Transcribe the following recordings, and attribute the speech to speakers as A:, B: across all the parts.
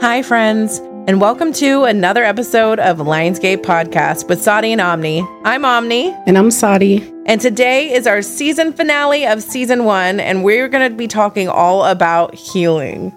A: Hi, friends, and welcome to another episode of Lionsgate Podcast with Sahdi and Omni. I'm Omni,
B: And I'm Sahdi.
A: and today is our season finale of season one, and we're going to be talking all about healing.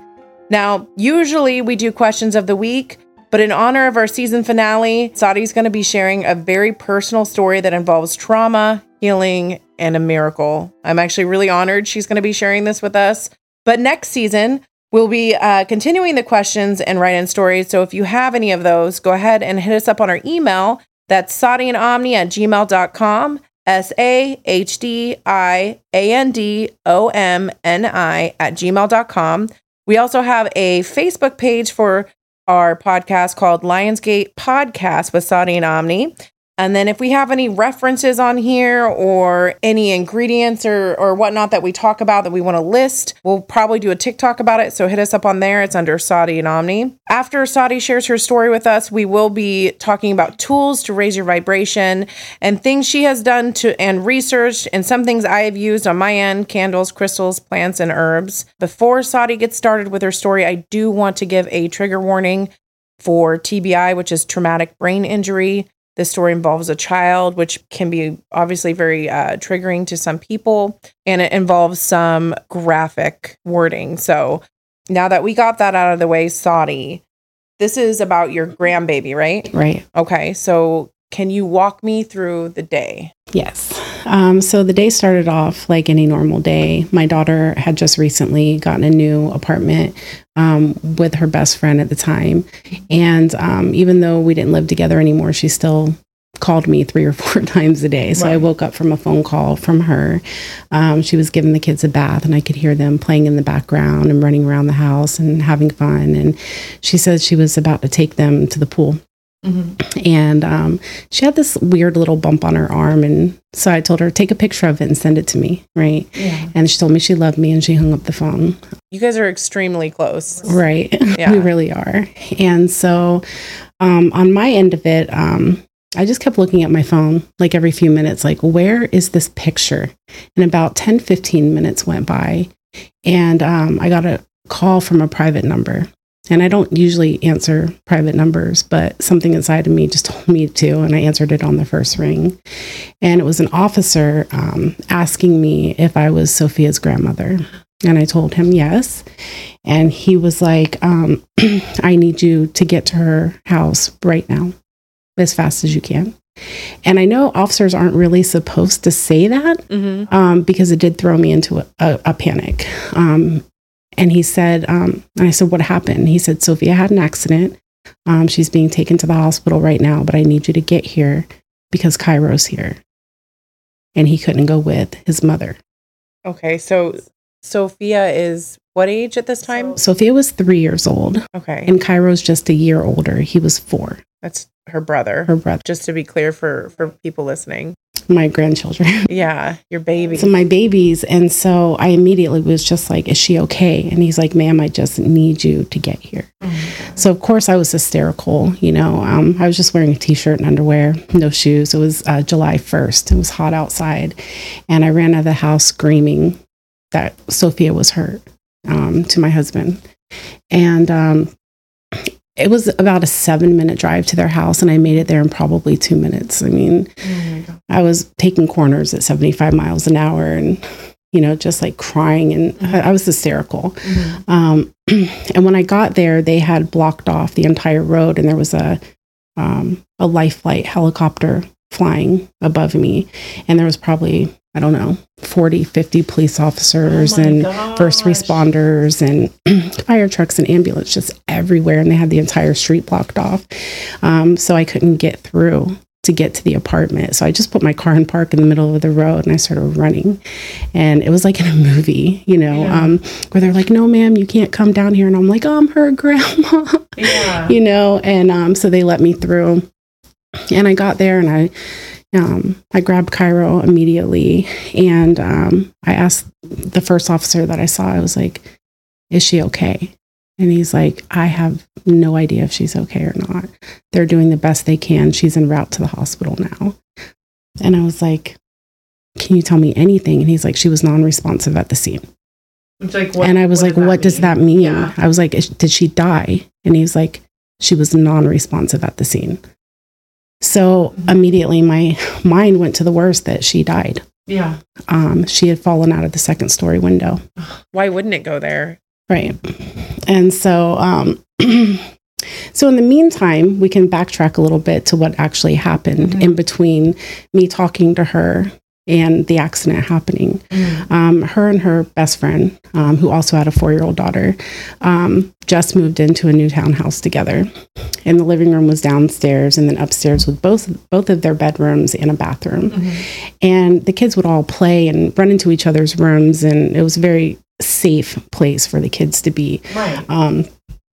A: Now, usually we do questions of the week, but in honor of our season finale, Sahdi's going to be sharing a very personal story that involves trauma, healing, and a miracle. I'm actually really honored she's going to be sharing this with us. But next season, we'll be uh, continuing the questions and write in stories. So if you have any of those, go ahead and hit us up on our email. That's Omni at gmail.com. S A H D I A N D O M N I at gmail.com. We also have a Facebook page for our podcast called Lionsgate Podcast with Sahdi and Omni. And then if we have any references on here or any ingredients or, or whatnot that we talk about that we want to list, we'll probably do a TikTok about it. So hit us up on there. It's under Sahdi and Omni. After Sahdi shares her story with us, we will be talking about tools to raise your vibration and things she has done to and researched and some things I have used on my end, candles, crystals, plants, and herbs. Before Sahdi gets started with her story, I do want to give a trigger warning for TBI, which is traumatic brain injury. This story involves a child, which can be obviously very uh, triggering to some people, and it involves some graphic wording. So now that we got that out of the way, Sahdi, this is about your grandbaby, right?
B: Right.
A: Okay, so can you walk me through the day?
B: Yes. Um, so the day started off like any normal day. My daughter had just recently gotten a new apartment um, with her best friend at the time. And um, even though we didn't live together anymore, she still called me three or four times a day. So I woke up from a phone call from her. Um, she was giving the kids a bath, and I could hear them playing in the background and running around the house and having fun. And she said she was about to take them to the pool. And um, she had this weird little bump on her arm. And so i told her take a picture of it and send it to me right?
A: Yeah.
B: and she told me she loved me and she hung up the phone.
A: You guys are extremely close.
B: right.
A: Yeah.
B: we really are. And so um, on my end of it um, i just kept looking at my phone like every few minutes like where is this picture? And about 10 15 minutes went by. And um, i got a call from a private number and I don't usually answer private numbers, but something inside of me just told me to, and I answered it on the first ring. And it was an officer um, asking me if I was Sophia's grandmother. And I told him yes. And he was like, um, I need you to get to her house right now, as fast as you can. And I know officers aren't really supposed to say that
A: Mm-hmm.
B: um, because it did throw me into a, a, a panic. Um, and he said, um, and I said, what happened? He said, Sophia had an accident. Um, she's being taken to the hospital right now, but I need you to get here because Cairo's here. And he couldn't go with his mother.
A: Okay, so Sophia is what age at this time?
B: Sophia was three years old,
A: Okay,
B: and Cairo's just a year older. He was four,
A: that's her brother.
B: her brother,
A: Just to be clear for for people listening.
B: My grandchildren.
A: Yeah, your baby.
B: So my babies. And so I immediately was just like, is she okay? And he's like, ma'am, I just need you to get here. So of course I was hysterical. You know, um, I was just wearing a t-shirt and underwear, no shoes. It was uh, July 1st. It was hot outside. And I ran out of the house screaming that Sophia was hurt um, to my husband. And um, it was about a seven minute drive to their house. And I made it there in probably two minutes. I mean, I was taking corners at 75 miles an hour and, you know, just like crying. And I, I was hysterical. Um, and when I got there, they had blocked off the entire road and there was a, um, a life flight helicopter flying above me. And there was probably, I don't know, 40, 50 police officers and first responders and fire trucks and ambulance just everywhere. And they had the entire street blocked off. Um, so I couldn't get through to get to the apartment. So I just put my car in park in the middle of the road and I started running. And it was like in a movie, you know,
A: Yeah.
B: um, where they're like, no, ma'am, you can't come down here. And I'm like, oh, I'm her grandma,
A: Yeah.
B: you know, and um, so they let me through. And I got there and I, um, I grabbed Cairo immediately and um, I asked the first officer that I saw, I was like, is she okay? And he's like, I have no idea if she's okay or not. They're doing the best they can. She's en route to the hospital now. And I was like, Can you tell me anything? And he's like, She was non responsive at the scene.
A: like,
B: and I was like, what does that mean?
A: Yeah.
B: I was like, did she die? And he's like, she was non responsive at the scene. So immediately my mind went to the worst that she died.
A: Yeah.
B: Um, she had fallen out of the second story window.
A: Why wouldn't it go there?
B: Right. And so, um, so in the meantime, we can backtrack a little bit to what actually happened
A: Mhm.
B: in between me talking to her and the accident happening. Um, her and her best friend, um, who also had a four year old daughter, um, just moved into a new townhouse together. And the living room was downstairs, and then upstairs with both both of their bedrooms and a bathroom. And the kids would all play and run into each other's rooms, and it was a very safe place for the kids to be.
A: Right.
B: Um,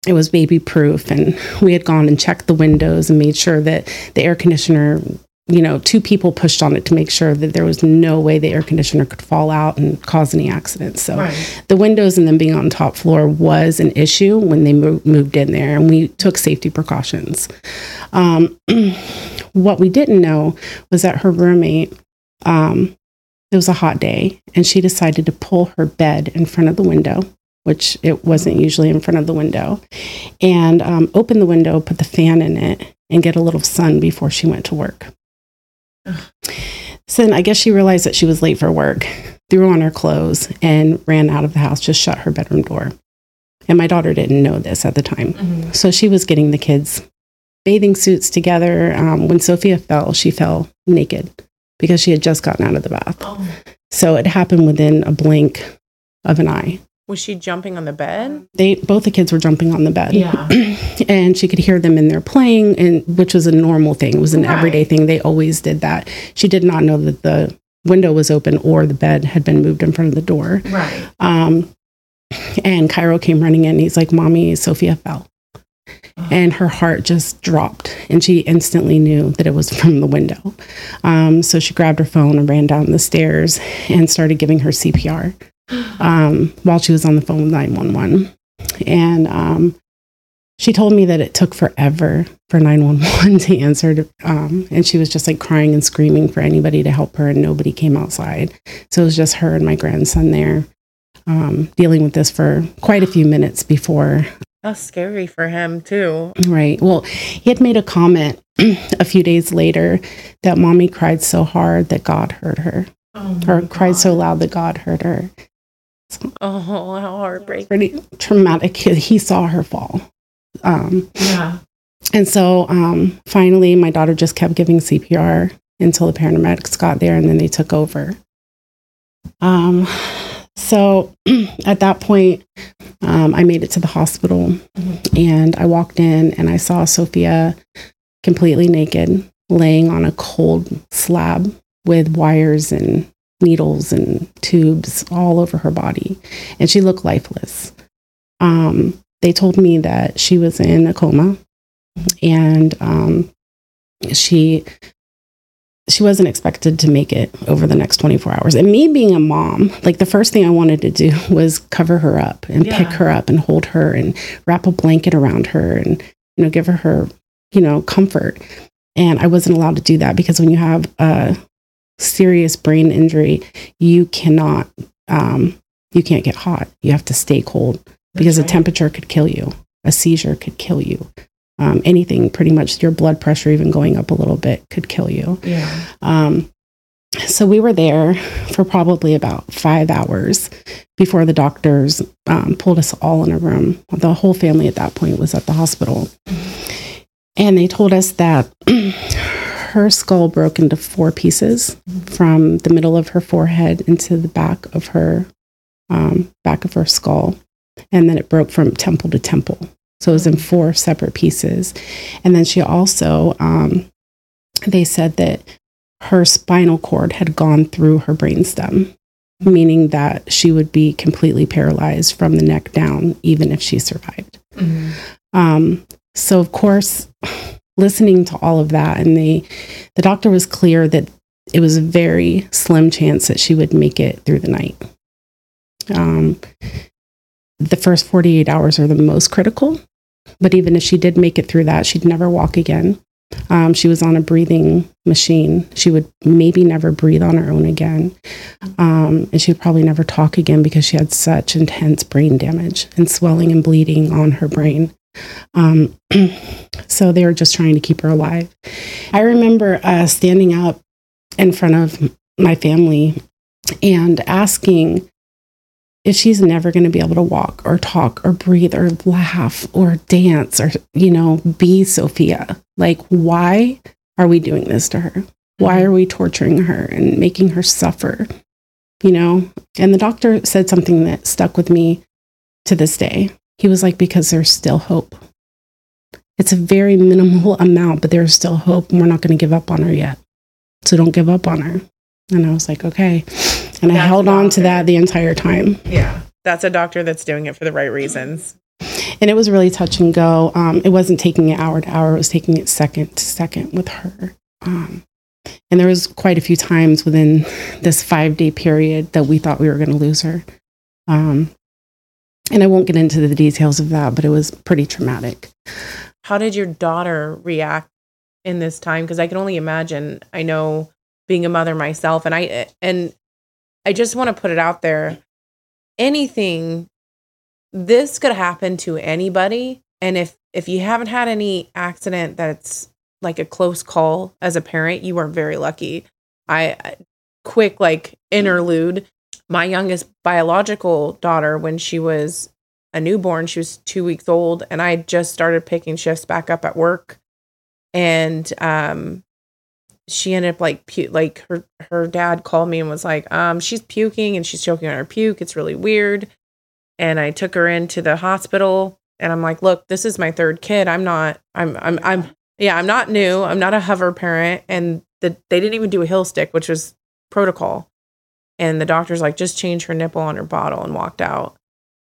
B: it was baby proof, and we had gone and checked the windows and made sure that the air conditioner, you know, two people pushed on it to make sure that there was no way the air conditioner could fall out and cause any accidents. So
A: Right.
B: the windows and them being on top floor was an issue when they mo- moved in there, and we took safety precautions. Um, what we didn't know was that her roommate, um, it was a hot day, and she decided to pull her bed in front of the window, which it wasn't usually in front of the window, and um, open the window, put the fan in it, and get a little sun before she went to work. So then I guess she realized that she was late for work, threw on her clothes, and ran out of the house, just shut her bedroom door. And my daughter didn't know this at the time. So she was getting the kids' bathing suits together. Um, when Sophia fell, she fell naked because she had just gotten out of the bath.
A: Oh.
B: So it happened within a blink of an eye.
A: Was she jumping on the bed?
B: They both the kids were jumping on the bed.
A: Yeah.
B: and she could hear them in there playing and which was a normal thing. It was an
A: Right.
B: everyday thing. They always did that. She did not know that the window was open or the bed had been moved in front of the door.
A: Right.
B: Um, and Cairo came running in. He's like, Mommy, Sophia fell. And her heart just dropped, and she instantly knew that it was from the window. Um, so she grabbed her phone and ran down the stairs and started giving her CPR um, while she was on the phone with 911. And um, she told me that it took forever for 911 to answer. To, um, and she was just like crying and screaming for anybody to help her, and nobody came outside. So it was just her and my grandson there um, dealing with this for quite a few minutes before.
A: That's scary for him too.
B: Right. Well, he had made a comment a few days later that mommy cried so hard that God heard her,
A: Oh,
B: or cried so loud that God heard her.
A: Oh, how heartbreaking.
B: Pretty traumatic. He he saw her fall. Um,
A: Yeah.
B: and so um, finally, my daughter just kept giving CPR until the paramedics got there and then they took over. Um, so at that point, um, I made it to the hospital and I walked in and I saw Sophia completely naked, laying on a cold slab with wires and needles and tubes all over her body. And she looked lifeless. Um, they told me that she was in a coma and um, she she wasn't expected to make it over the next 24 hours and me being a mom like the first thing i wanted to do was cover her up and pick her up and hold her and wrap a blanket around her and you know give her her you know comfort and i wasn't allowed to do that because when you have a serious brain injury you cannot um, you can't get hot you have to stay cold because a
A: right.
B: temperature could kill you a seizure could kill you um, anything pretty much your blood pressure even going up a little bit could kill you
A: Yeah.
B: um, so we were there for probably about five hours before the doctors um, pulled us all in a room. The whole family at that point was at the hospital. And they told us that her skull broke into four pieces from the middle of her forehead into the back of her um, back of her skull, and then it broke from temple to temple. So it was in four separate pieces. And then she also, um, they said that her spinal cord had gone through her brainstem, meaning that she would be completely paralyzed from the neck down, even if she survived.
A: Mhm.
B: Um, so of course, listening to all of that, and the the doctor was clear that it was a very slim chance that she would make it through the night. Um, the first 48 hours are the most critical, but even if she did make it through that, she'd never walk again. Um, she was on a breathing machine. She would maybe never breathe on her own again. Um, and she would probably never talk again because she had such intense brain damage and swelling and bleeding on her brain. Um, so they were just trying to keep her alive. I remember uh, standing up in front of my family and asking if she's never going to be able to walk or talk or breathe or laugh or dance or, you know, be Sophia. Like, why are we doing this to her? Why are we torturing her and making her suffer? You know? And the doctor said something that stuck with me to this day. He was like, because there's still hope. It's a very minimal amount, but there's still hope, and we're not going to give up on her yet. So don't give up on her. And I was like, okay. And I held on to that the entire time.
A: Yeah. That's a doctor that's doing it for the right reasons.
B: And it was really touch and go. Um, it wasn't taking it hour to hour, it was taking it second to second with her. Um, and there was quite a few times within this five day period that we thought we were going to lose her. Um, and I won't get into the details of that, but it was pretty traumatic.
A: How did your daughter react in this time? Because I can only imagine. I know being a mother myself, and I and I just want to put it out there. Anything, this could happen to anybody, and if if you haven't had any accident that's like a close call as a parent, you are very lucky. I quick like interlude. My youngest biological daughter, when she was a newborn. She was two weeks old, and I just started picking shifts back up at work. And um, she ended up like pu- like her her dad called me and was like, um, she's puking and she's choking on her puke. It's really weird. And I took her into the hospital, and I'm like, look, this is my third kid. I'm not. I'm I'm I'm yeah. I'm not new. I'm not a hover parent, and the, they didn't even do a heel stick, which was protocol. And the doctor's like, just change her nipple on her bottle and walked out.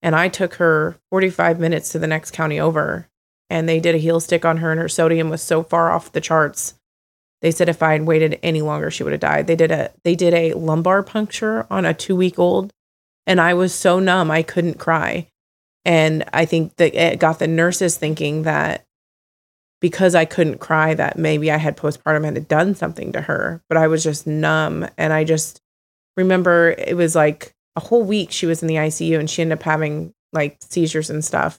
A: And I took her 45 minutes to the next county over, and they did a heel stick on her, and her sodium was so far off the charts. They said if I had waited any longer, she would have died. They did a they did a lumbar puncture on a two week old, and I was so numb I couldn't cry. And I think that it got the nurses thinking that because I couldn't cry, that maybe I had postpartum and had done something to her. But I was just numb, and I just remember it was like a whole week she was in the ICU and she ended up having like seizures and stuff.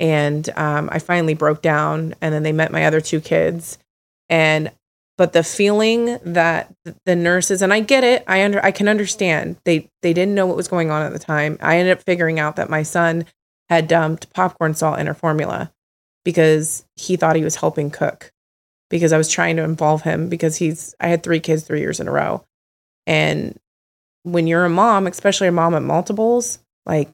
A: And um, I finally broke down, and then they met my other two kids. And but the feeling that the nurses and I get it, I under I can understand they they didn't know what was going on at the time. I ended up figuring out that my son had dumped popcorn salt in her formula because he thought he was helping cook because I was trying to involve him because he's I had three kids three years in a row, and when you're a mom, especially a mom at multiples, like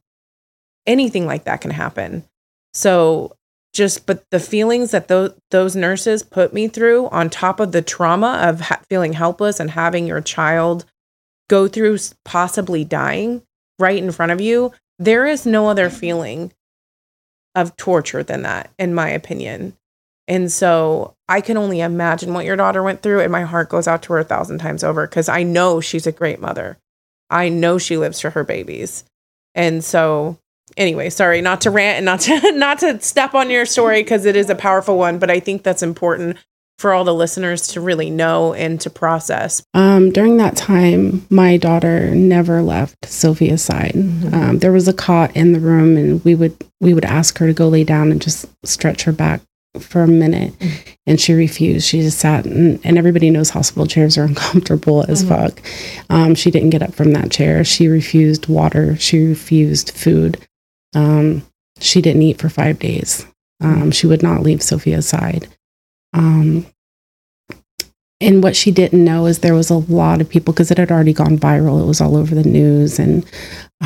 A: anything like that can happen. So just but the feelings that those those nurses put me through on top of the trauma of ha- feeling helpless and having your child go through possibly dying right in front of you, there is no other feeling of torture than that in my opinion. And so I can only imagine what your daughter went through and my heart goes out to her a thousand times over cuz I know she's a great mother. I know she lives for her babies. And so anyway, sorry not to rant and not to not to step on your story because it is a powerful one, but I think that's important for all the listeners to really know and to process.
B: Um, during that time, my daughter never left Sophia's side. Um, there was a cot in the room, and we would we would ask her to go lay down and just stretch her back for a minute, and she refused. She just sat, and, and everybody knows hospital chairs are uncomfortable as
A: Mhm.
B: fuck. Um, she didn't get up from that chair. She refused water. She refused food. Um, she didn't eat for five days. Um, she would not leave Sophia's side. And what she didn't know is there was a lot of people because it had already gone viral. It was all over the news and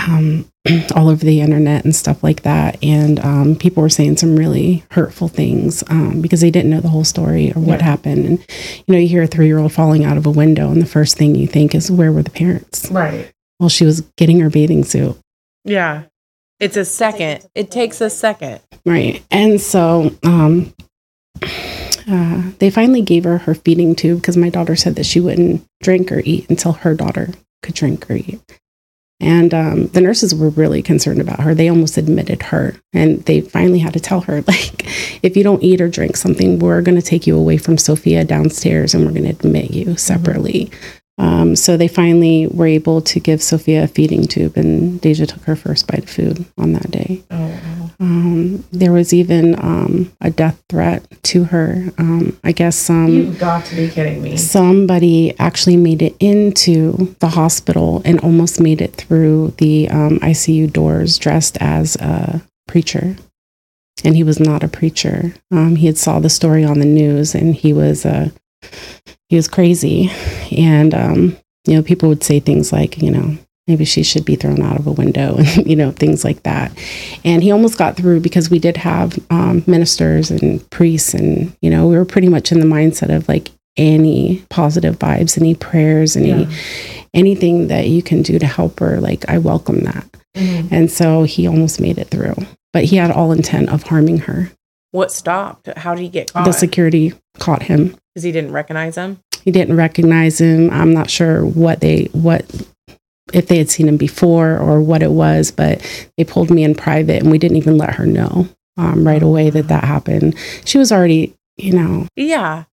B: um, all over the internet and stuff like that. And um, people were saying some really hurtful things um, because they didn't know the whole story or what
A: Yeah.
B: happened. And you know, you hear a three-year-old falling out of a window, and the first thing you think is, "Where were the parents?"
A: Right.
B: Well, she was getting her bathing suit.
A: Yeah. It's a second. It takes a second.
B: Right. And so um, uh, they finally gave her her feeding tube because my daughter said that she wouldn't drink or eat until her daughter could drink or eat. And um, the nurses were really concerned about her. They almost admitted her. And they finally had to tell her, like, if you don't eat or drink something, we're going to take you away from Sophia downstairs and we're going to admit you separately. Mm-hmm. Um, so they finally were able to give Sophia a feeding tube, and Deja took her first bite of food on that day. Oh, um, there was even um, a death threat to her. Um, I guess some.
A: You've got to be kidding me.
B: Somebody actually made it into the hospital and almost made it through the um, ICU doors dressed as a preacher. And he was not a preacher. Um, he had saw the story on the news, and he was a he was crazy. And, um, you know, people would say things like, you know, maybe she should be thrown out of a window and, you know, things like that. And he almost got through because we did have um, ministers and priests, and, you know, we were pretty much in the mindset of like any positive vibes, any prayers, any. Yeah. Anything that you can do to help her, like I welcome that. Mm-hmm. And so he almost made it through, but he had all intent of harming her.
A: What stopped? How did he get caught?
B: The security caught him
A: because he didn't recognize him.
B: He didn't recognize him. I'm not sure what they what if they had seen him before or what it was, but they pulled me in private and we didn't even let her know um, right away that that happened. She was already, you know.
A: Yeah,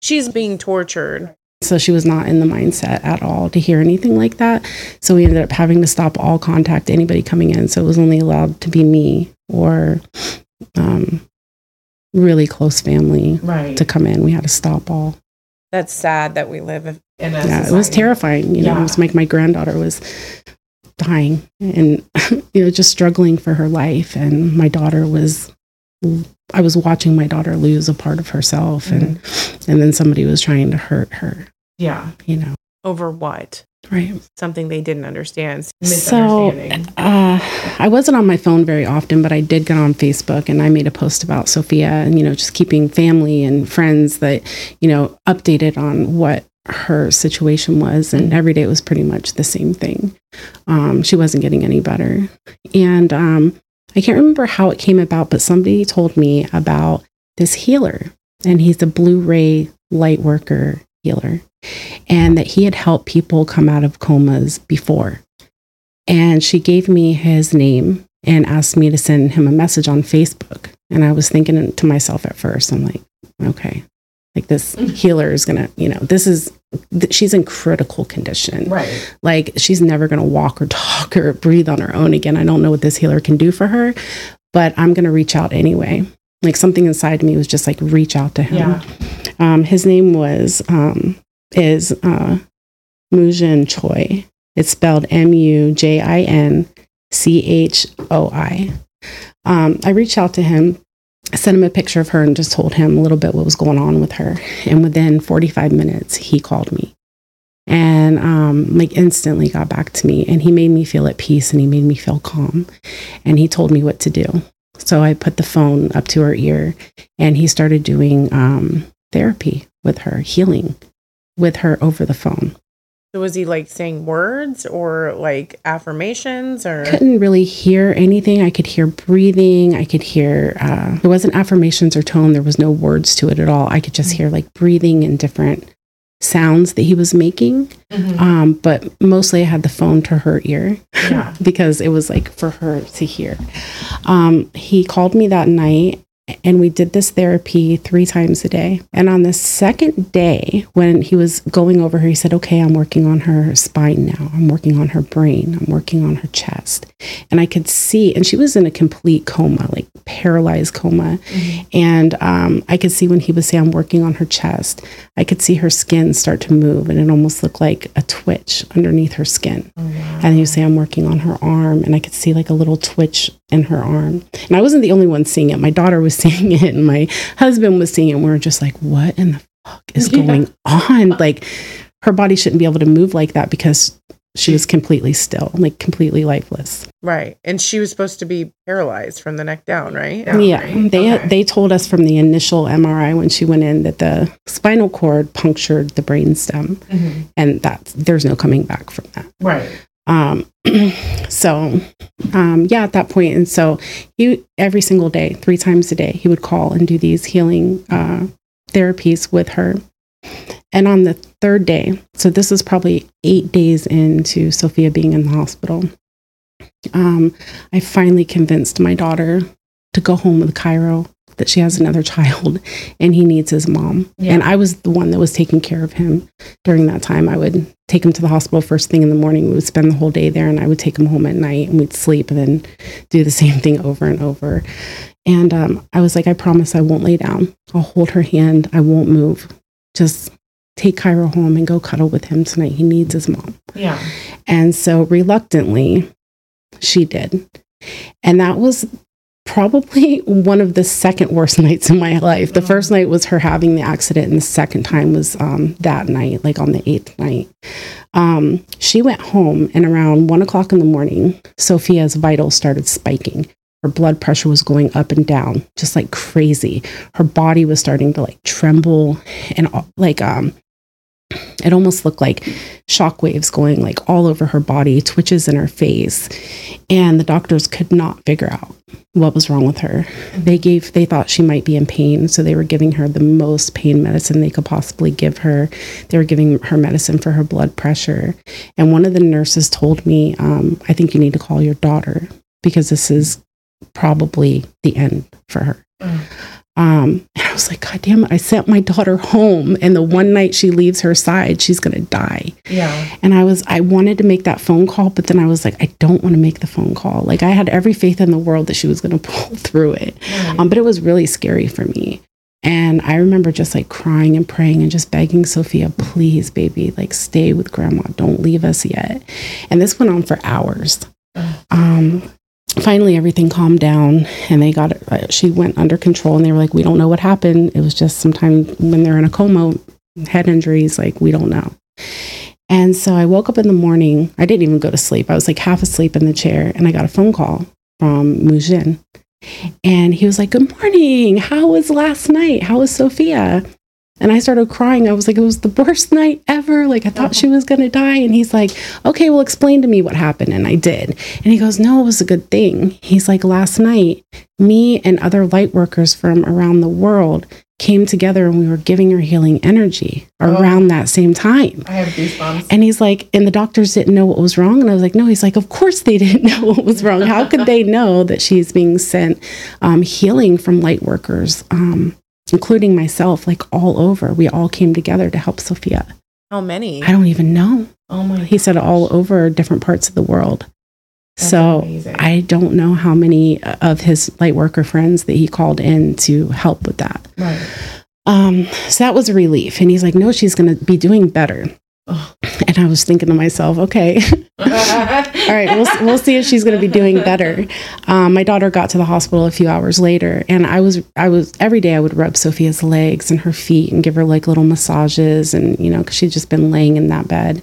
A: she's being tortured.
B: So she was not in the mindset at all to hear anything like that. So we ended up having to stop all contact anybody coming in. So it was only allowed to be me or um, really close family right. to come in. We had to stop all.
A: That's sad that we live in.
B: A yeah, society. it was terrifying. You know, it was like my granddaughter was dying and you know just struggling for her life, and my daughter was. I was watching my daughter lose a part of herself, mm-hmm. and and then somebody was trying to hurt her.
A: Yeah,
B: you know,
A: over what?
B: Right.
A: Something they didn't understand.
B: So uh, I wasn't on my phone very often, but I did get on Facebook and I made a post about Sophia and, you know, just keeping family and friends that, you know, updated on what her situation was. And every day it was pretty much the same thing. Um, she wasn't getting any better. And um, I can't remember how it came about, but somebody told me about this healer. And he's a Blue Ray light worker healer and that he had helped people come out of comas before. And she gave me his name and asked me to send him a message on Facebook. And I was thinking to myself at first, I'm like, okay, like this mm-hmm. healer is gonna, you know, this is, she's in critical condition.
A: Right.
B: Like she's never gonna walk or talk or breathe on her own again. I don't know what this healer can do for her, but I'm gonna reach out anyway. Like something inside me was just like, reach out to him. Yeah. Um, his name was um, is uh, Mujin Choi. It's spelled M U J I N C H O I. Um, I reached out to him, sent him a picture of her, and just told him a little bit what was going on with her. And within 45 minutes, he called me and um, like instantly got back to me. And he made me feel at peace and he made me feel calm. And he told me what to do. So I put the phone up to her ear and he started doing um, therapy with her, healing with her over the phone.
A: So was he like saying words or like affirmations or
B: couldn't really hear anything. I could hear breathing. I could hear uh, there wasn't affirmations or tone. There was no words to it at all. I could just hear like breathing and different sounds that he was making. Mm-hmm. Um, but mostly I had the phone to her ear yeah. because it was like for her to hear. Um, he called me that night and we did this therapy three times a day. And on the second day, when he was going over her, he said, Okay, I'm working on her spine now. I'm working on her brain. I'm working on her chest. And I could see, and she was in a complete coma, like paralyzed coma. Mm-hmm. And um, I could see when he would say, I'm working on her chest, I could see her skin start to move. And it almost looked like a twitch underneath her skin. Oh, wow. And he would say, I'm working on her arm. And I could see like a little twitch in her arm. And I wasn't the only one seeing it. My daughter was seeing it and my husband was seeing it. And we were just like, what in the fuck is going on? Like her body shouldn't be able to move like that because she was completely still, like completely lifeless.
A: Right. And she was supposed to be paralyzed from the neck down, right?
B: Yeah. Right? They okay. they told us from the initial MRI when she went in that the spinal cord punctured the brainstem mm-hmm. and that there's no coming back from that.
A: Right.
B: Um, so, um, yeah, at that point, and so he every single day, three times a day, he would call and do these healing uh, therapies with her. And on the third day, so this is probably eight days into Sophia being in the hospital, um, I finally convinced my daughter to go home with Cairo that she has another child and he needs his mom.
A: Yeah.
B: And I was the one that was taking care of him during that time. I would take him to the hospital first thing in the morning. We would spend the whole day there and I would take him home at night and we'd sleep and then do the same thing over and over. And um, I was like, I promise I won't lay down. I'll hold her hand. I won't move. Just take Cairo home and go cuddle with him tonight. He needs his mom.
A: Yeah.
B: And so reluctantly, she did. And that was probably one of the second worst nights in my life. The first night was her having the accident, and the second time was um, that night, like on the eighth night. Um, she went home, and around one o'clock in the morning, Sophia's vitals started spiking. Her blood pressure was going up and down, just like crazy. Her body was starting to like tremble and uh, like um, it almost looked like shock waves going like all over her body, twitches in her face. And the doctors could not figure out what was wrong with her. They gave they thought she might be in pain, so they were giving her the most pain medicine they could possibly give her. They were giving her medicine for her blood pressure. And one of the nurses told me, um, I think you need to call your daughter because this is probably the end for her. Um, and I was like, God damn it, I sent my daughter home. And the one night she leaves her side, she's going to die.
A: Yeah.
B: And I was, I wanted to make that phone call, but then I was like, I don't want to make the phone call. Like, I had every faith in the world that she was going to pull through it. Um, but it was really scary for me. And I remember just like crying and praying and just begging Sophia, please, baby, like stay with grandma. Don't leave us yet. And this went on for hours. Um, finally everything calmed down and they got uh, she went under control and they were like we don't know what happened. It was just sometime when they're in a coma head injuries like we don't know. And so i woke up in the morning. I didn't even go to sleep. I was like half asleep in the chair and i got a phone call from mujin and he was like good morning. How was last night? How was sophia and I started crying. I was like, it was the worst night ever. Like, I thought she was going to die. And he's like, okay, well, explain to me what happened. And I did. And he goes, no, it was a good thing. He's like, last night, me and other light workers from around the world came together and we were giving her healing energy around that same time.
A: I have goosebumps.
B: And he's like, and the doctors didn't know what was wrong. And I was like, no, he's like, of course they didn't know what was wrong. How could they know that she's being sent um, healing from light workers, um, including myself, like all over? We all came together to help Sophia.
A: How many?
B: I don't even know.
A: Oh my.
B: He said all over different parts of the world.
A: That's
B: so
A: amazing.
B: I don't know how many of his light worker friends that he called in to help with that.
A: Right.
B: Um, so that was a relief. And he's like, no, she's going to be doing better.
A: Oh.
B: And I was thinking to myself, okay, all right, we'll, we'll see if she's going to be doing better. Um, my daughter got to the hospital a few hours later, and I was, I was every day I would rub Sophia's legs and her feet and give her like little massages, and you know, because she'd just been laying in that bed.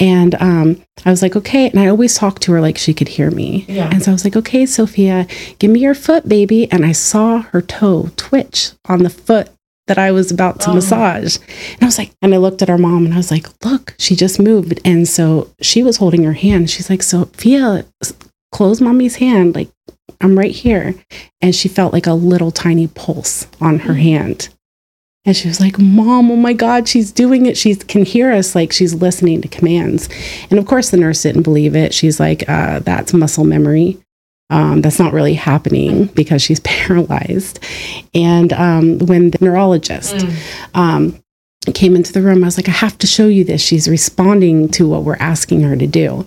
B: And um, I was like, okay, and I always talked to her like she could hear me.
A: Yeah.
B: And so I was like, okay, Sophia, give me your foot, baby. And I saw her toe twitch on the foot that I was about to
A: Oh.
B: massage. And I was like, and I looked at our mom and I was like, look, she just moved. And so she was holding her hand. She's like, Sophia, close mommy's hand. Like, I'm right here. And she felt like a little tiny pulse on her hand. And she was like, Mom, oh my God, she's doing it. She can hear us like she's listening to commands. And of course, the nurse didn't believe it. She's like, uh, That's muscle memory. Um, that's not really happening because she's paralyzed. And um, when the neurologist
A: Mm.
B: um, came into the room, I was like, I have to show you this. She's responding to what we're asking her to do.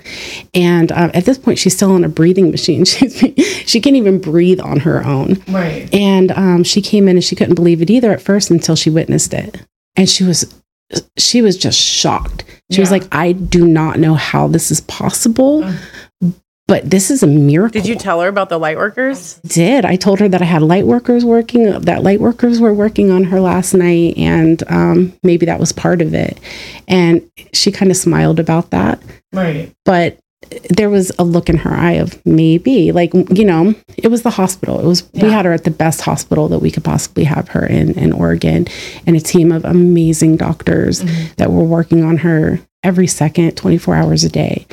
B: And uh, at this point, she's still on a breathing machine. She's, she can't even breathe on her own.
A: Right.
B: And um, she came in and she couldn't believe it either at first until she witnessed it. And she was she was just shocked. She was like, I do not know how this is possible, but this is a miracle.
A: Did you tell her about the light workers?
B: did. I told her that I had light workers working, that light workers were working on her last night, and um, maybe that was part of it. And she kind of smiled about that,
A: Right.
B: but there was a look in her eye of maybe, like you know, it was the hospital. It was we had her at the best hospital that we could possibly have her in in Oregon, and a team of amazing doctors
A: Mm-hmm.
B: that were working on her every second, twenty four hours a day,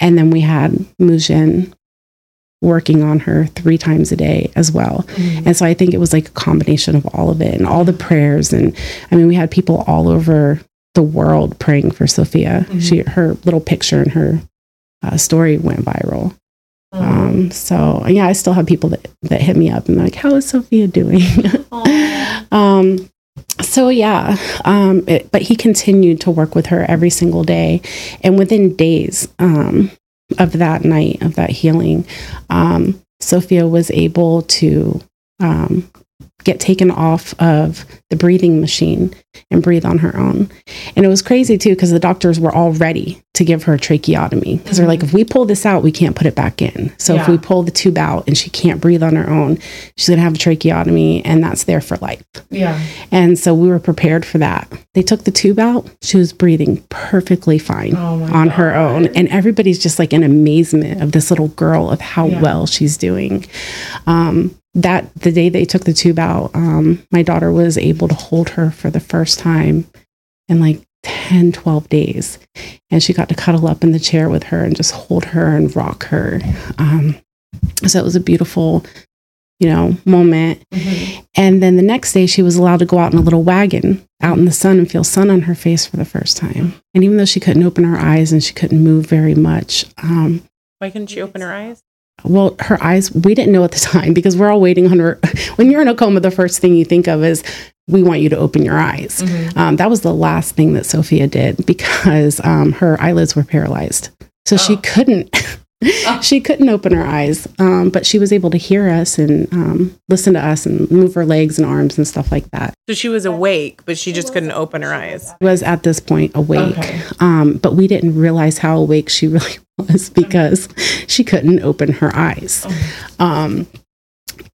B: and then we had Mujin working on her three times a day as well.
A: Mm-hmm.
B: And so I think it was like a combination of all of it and all the prayers. And I mean, we had people all over the world praying for Sophia. She her little picture and her uh, story went viral. Um, so yeah, I still have people that, that hit me up and they're like, "How is Sophia doing?" um, so yeah, um, it, but he continued to work with her every single day, and within days um, of that night of that healing, um, Sophia was able to um, get taken off of the breathing machine and breathe on her own. And it was crazy too because the doctors were all ready to give her a tracheotomy because they're like, if we pull this out, we can't put it back in. So if we pull the tube out and she can't breathe on her own, she's gonna have a tracheotomy and that's there for life.
A: Yeah.
B: And so we were prepared for that. They took the tube out. She was breathing perfectly fine
A: Oh
B: on her own. And everybody's just like in amazement of this little girl of how
A: Yeah.
B: well she's doing. Um, that the day they took the tube out, um, my daughter was able to hold her for the first time in like 10, 12 days. And she got to cuddle up in the chair with her and just hold her and rock her. Um, so it was a beautiful, you know, moment. And then the next day, she was allowed to go out in a little wagon out in the sun and feel sun on her face for the first time. And even though she couldn't open her eyes and she couldn't move very much, um,
A: Why couldn't she open her eyes?
B: Well, her eyes, we didn't know at the time because we're all waiting on her. When you're in a coma, the first thing you think of is, we want you to open your eyes. Um, that was the last thing that Sophia did because um, her eyelids were paralyzed. So she
A: Oh.
B: she couldn't open her eyes, um, but she was able to hear us and um, listen to us and move her legs and arms and stuff like that.
A: So she was awake, but she just couldn't open her eyes.
B: Was at this point awake,
A: Okay.
B: um, but we didn't realize how awake she really was because she couldn't open her eyes. Um,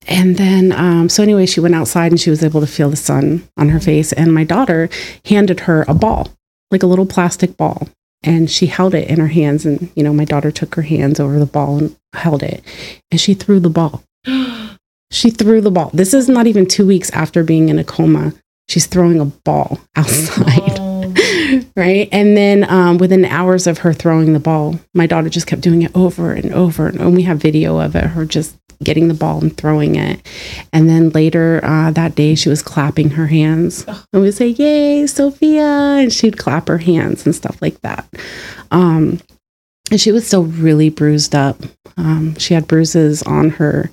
B: and then, um, so anyway, she went outside and she was able to feel the sun on her face. And my daughter handed her a ball, like a little plastic ball. And she held it in her hands. And, you know, my daughter took her hands over the ball and held it. And she threw the ball. She threw the ball. This is not even two weeks after being in a coma. She's throwing a ball outside right? And then um, within hours of her throwing the ball, my daughter just kept doing it over and over. And we have video of it, her just getting the ball and throwing it. And then later uh, that day, she was clapping her hands. And we'd say, Yay, Sophia. And she'd clap her hands and stuff like that. Um, and she was still really bruised up. Um, she had bruises on her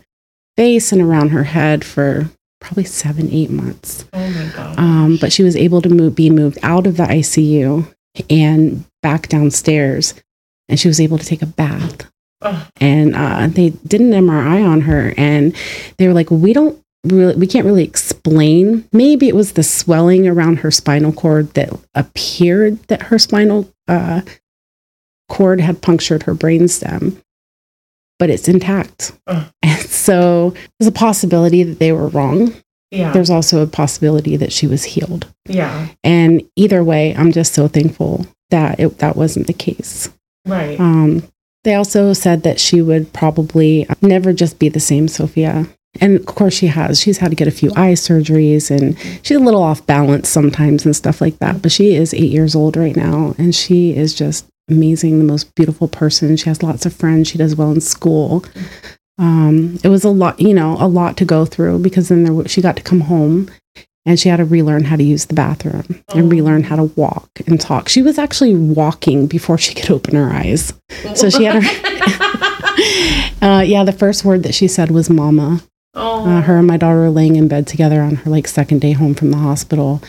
B: face and around her head for probably seven, eight months.
A: Oh my god.
B: Um, but she was able to move, be moved out of the ICU and back downstairs, and she was able to take a bath. And uh, they did an MRI on her, and they were like, "We don't really, we can't really explain. Maybe it was the swelling around her spinal cord that appeared that her spinal uh, cord had punctured her brainstem, but it's intact." And so there's a possibility that they were wrong
A: yeah.
B: there's also a possibility that she was healed.
A: Yeah.
B: And either way, I'm just so thankful that it, that wasn't the case.
A: Right.
B: Um, they also said that she would probably never just be the same Sophia. And of course, she has. She's had to get a few eye surgeries and she's a little off balance sometimes and stuff like that. But she is eight years old right now and she is just amazing, the most beautiful person. She has lots of friends. She does well in school. Um, it was a lot, you know, a lot to go through because then there, she got to come home and she had to relearn how to use the bathroom and relearn how to walk and talk. She was actually walking before she could open her eyes. So she had her. uh, yeah, the first word that she said was "mama."
A: oh.
B: Uh, her and my daughter were laying in bed together on her like second day home from the hospital,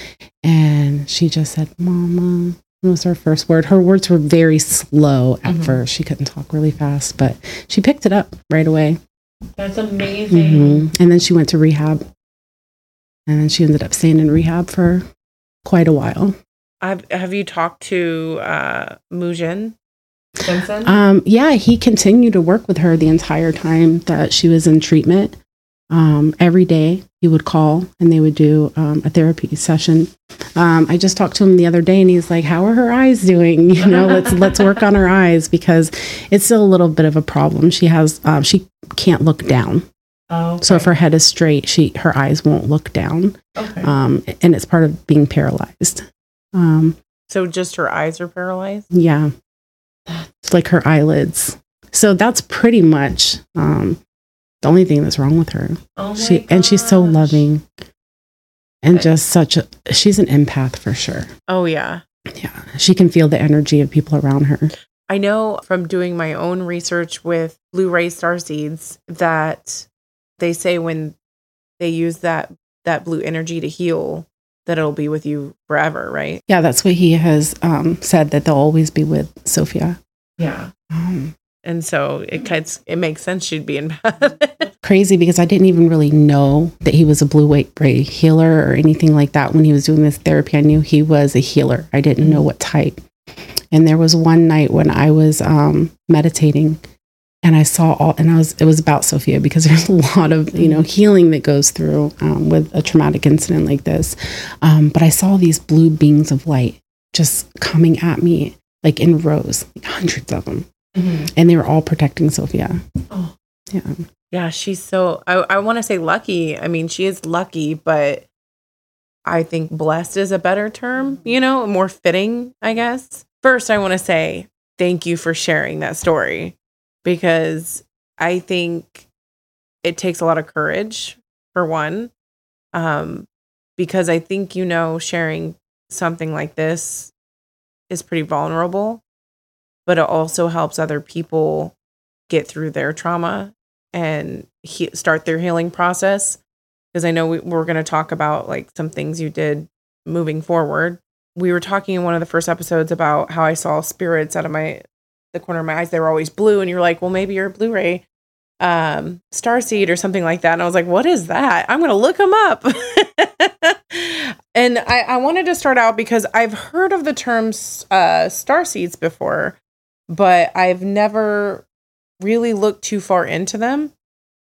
B: and she just said "mama." Was her first word. Her words were very slow at
A: Mhm.
B: first. She couldn't talk really fast, but she picked it up right away.
A: That's amazing.
B: Mhm. And then she went to rehab, and she ended up staying in rehab for quite a while.
A: Have Have you talked to uh, Mujin?
B: Um, yeah, he continued to work with her the entire time that she was in treatment. Um, every day he would call and they would do um, a therapy session. Um, I just talked to him the other day and he's like, "How are her eyes doing? You know, let's let's work on her eyes because it's still a little bit of a problem. She has um, she can't look down,
A: oh,
B: so if her head is straight, she her eyes won't look down,
A: okay.
B: um, and it's part of being paralyzed. Um,
A: so just her eyes are paralyzed.
B: yeah. It's like her eyelids. So that's pretty much um, the only thing that's wrong with her.
A: Oh
B: She and she's so loving and
A: Okay.
B: just such a she's an empath for sure.
A: Oh yeah.
B: Yeah. She can feel the energy of people around her.
A: I know from doing my own research with blue ray star seeds that they say when they use that that blue energy to heal that it'll be with you forever, right?
B: Yeah, that's what he has um, said that they'll always be with Sophia.
A: Yeah.
B: Um,
A: And so it cuts it makes sense she'd be in bed.
B: crazy because I didn't even really know that he was a blue weight ray healer or anything like that. When he was doing this therapy, I knew he was a healer. I didn't know what type. And there was one night when I was um, meditating and I saw all, and I was, it was about Sophia because there's a lot of, you know, healing that goes through um, with a traumatic incident like this. Um, but I saw these blue beings of light just coming at me like in rows, like hundreds of them. And they were all protecting Sophia.
A: Oh.
B: Yeah.
A: Yeah, she's so I, I want to say lucky. I mean, she is lucky, but I think blessed is a better term, you know, more fitting, I guess. First, I want to say thank you for sharing that story because I think it takes a lot of courage for one. Um because I think you know sharing something like this is pretty vulnerable, but it also helps other people get through their trauma and he- start their healing process because i know we, we're going to talk about like some things you did moving forward we were talking in one of the first episodes about how i saw spirits out of my the corner of my eyes they were always blue and you're like well maybe you're a blue ray um starseed or something like that and i was like what is that i'm going to look them up and I, I wanted to start out because i've heard of the terms uh star seeds before but i've never really looked too far into them.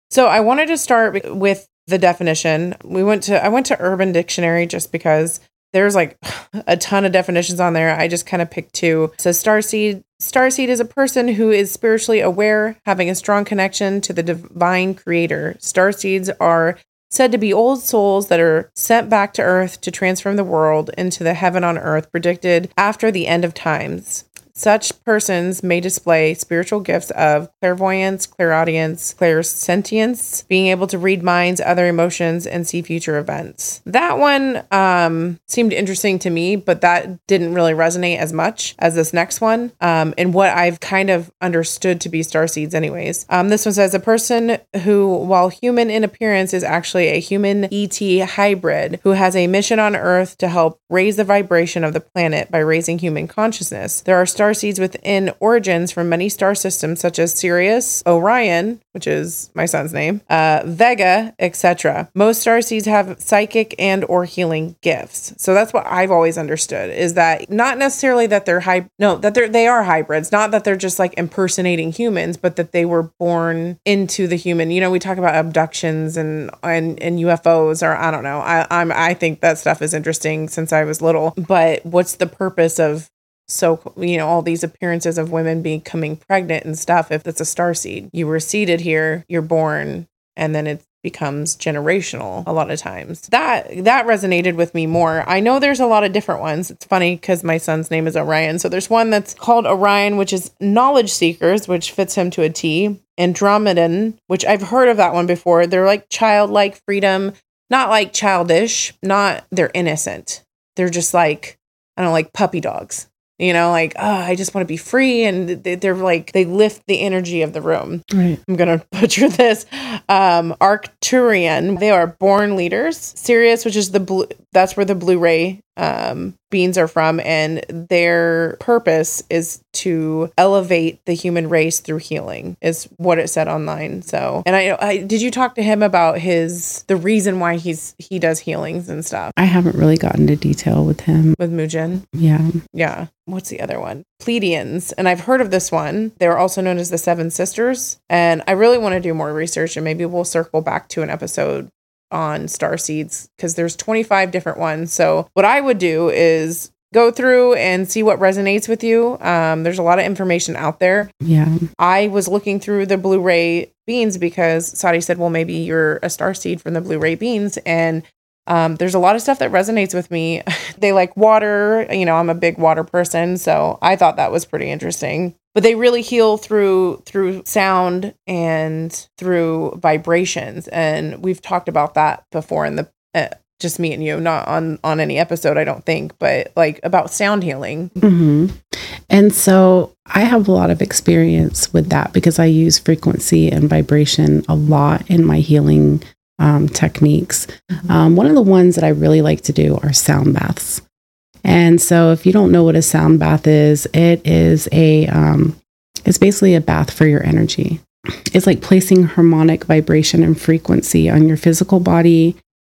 A: So I wanted to start with the definition. We went to I went to Urban Dictionary just because there's like a ton of definitions on there. I just kind of picked two. So starseed starseed is a person who is spiritually aware, having a strong connection to the divine creator. Starseeds are said to be old souls that are sent back to earth to transform the world into the heaven on earth predicted after the end of times. Such persons may display spiritual gifts of clairvoyance, clairaudience, clairsentience, being able to read minds, other emotions, and see future events. That one um, seemed interesting to me, but that didn't really resonate as much as this next one, um, and what I've kind of understood to be star seeds, anyways. Um, this one says a person who, while human in appearance, is actually a human ET hybrid who has a mission on Earth to help raise the vibration of the planet by raising human consciousness. There are star seeds within origins from many star systems such as Sirius, Orion, which is my son's name, uh, Vega, etc. Most star seeds have psychic and or healing gifts. So that's what I've always understood is that not necessarily that they're hy- no that they're they are hybrids, not that they're just like impersonating humans, but that they were born into the human. You know, we talk about abductions and and, and UFOs, or I don't know. I I'm I think that stuff is interesting since I was little. But what's the purpose of so you know all these appearances of women becoming pregnant and stuff if it's a star seed you were seeded here you're born and then it becomes generational a lot of times. That that resonated with me more. I know there's a lot of different ones. It's funny because my son's name is orion. So there's one that's called orion which is knowledge seekers which fits him to a t andromedan which i've heard of that one before. They're like childlike freedom not like childish not they're innocent. They're just like i don't know like puppy dogs you know like oh i just want to be free and they- they're like they lift the energy of the room.
B: Right.
A: i'm gonna butcher this. Um arcturian they are born leaders. Sirius which is the blue that's where the blue ray um beans are from and their purpose is to elevate the human race through healing is what it said online so and i, I did you talk to him about his the reason why he's he does healings and stuff
B: I haven't really gotten into detail with him.
A: with mujin
B: Yeah.
A: yeah. What's the other one? Pleiadians. And I've heard of this one. They're also known as the Seven Sisters. And I really want to do more research and maybe we'll circle back to an episode on star seeds because there's 25 different ones. So what I would do is go through and see what resonates with you. Um, there's a lot of information out there.
B: Yeah.
A: I was looking through the blue ray beans because Sahdi said, "Well, maybe you're a star seed from the blue ray beans," and um, there's a lot of stuff that resonates with me. they like water. You know, I'm a big water person, so I thought that was pretty interesting. But they really heal through through sound and through vibrations, and we've talked about that before in the uh, just me and you, not on on any episode, I don't think, but like about sound healing.
B: hmm And so I have a lot of experience with that because I use frequency and vibration a lot in my healing um, techniques. Um, one of the ones that I really like to do are sound baths. And so, if you don't know what a sound bath is, it is a um, it's basically a bath for your energy. It's like placing harmonic vibration and frequency on your physical body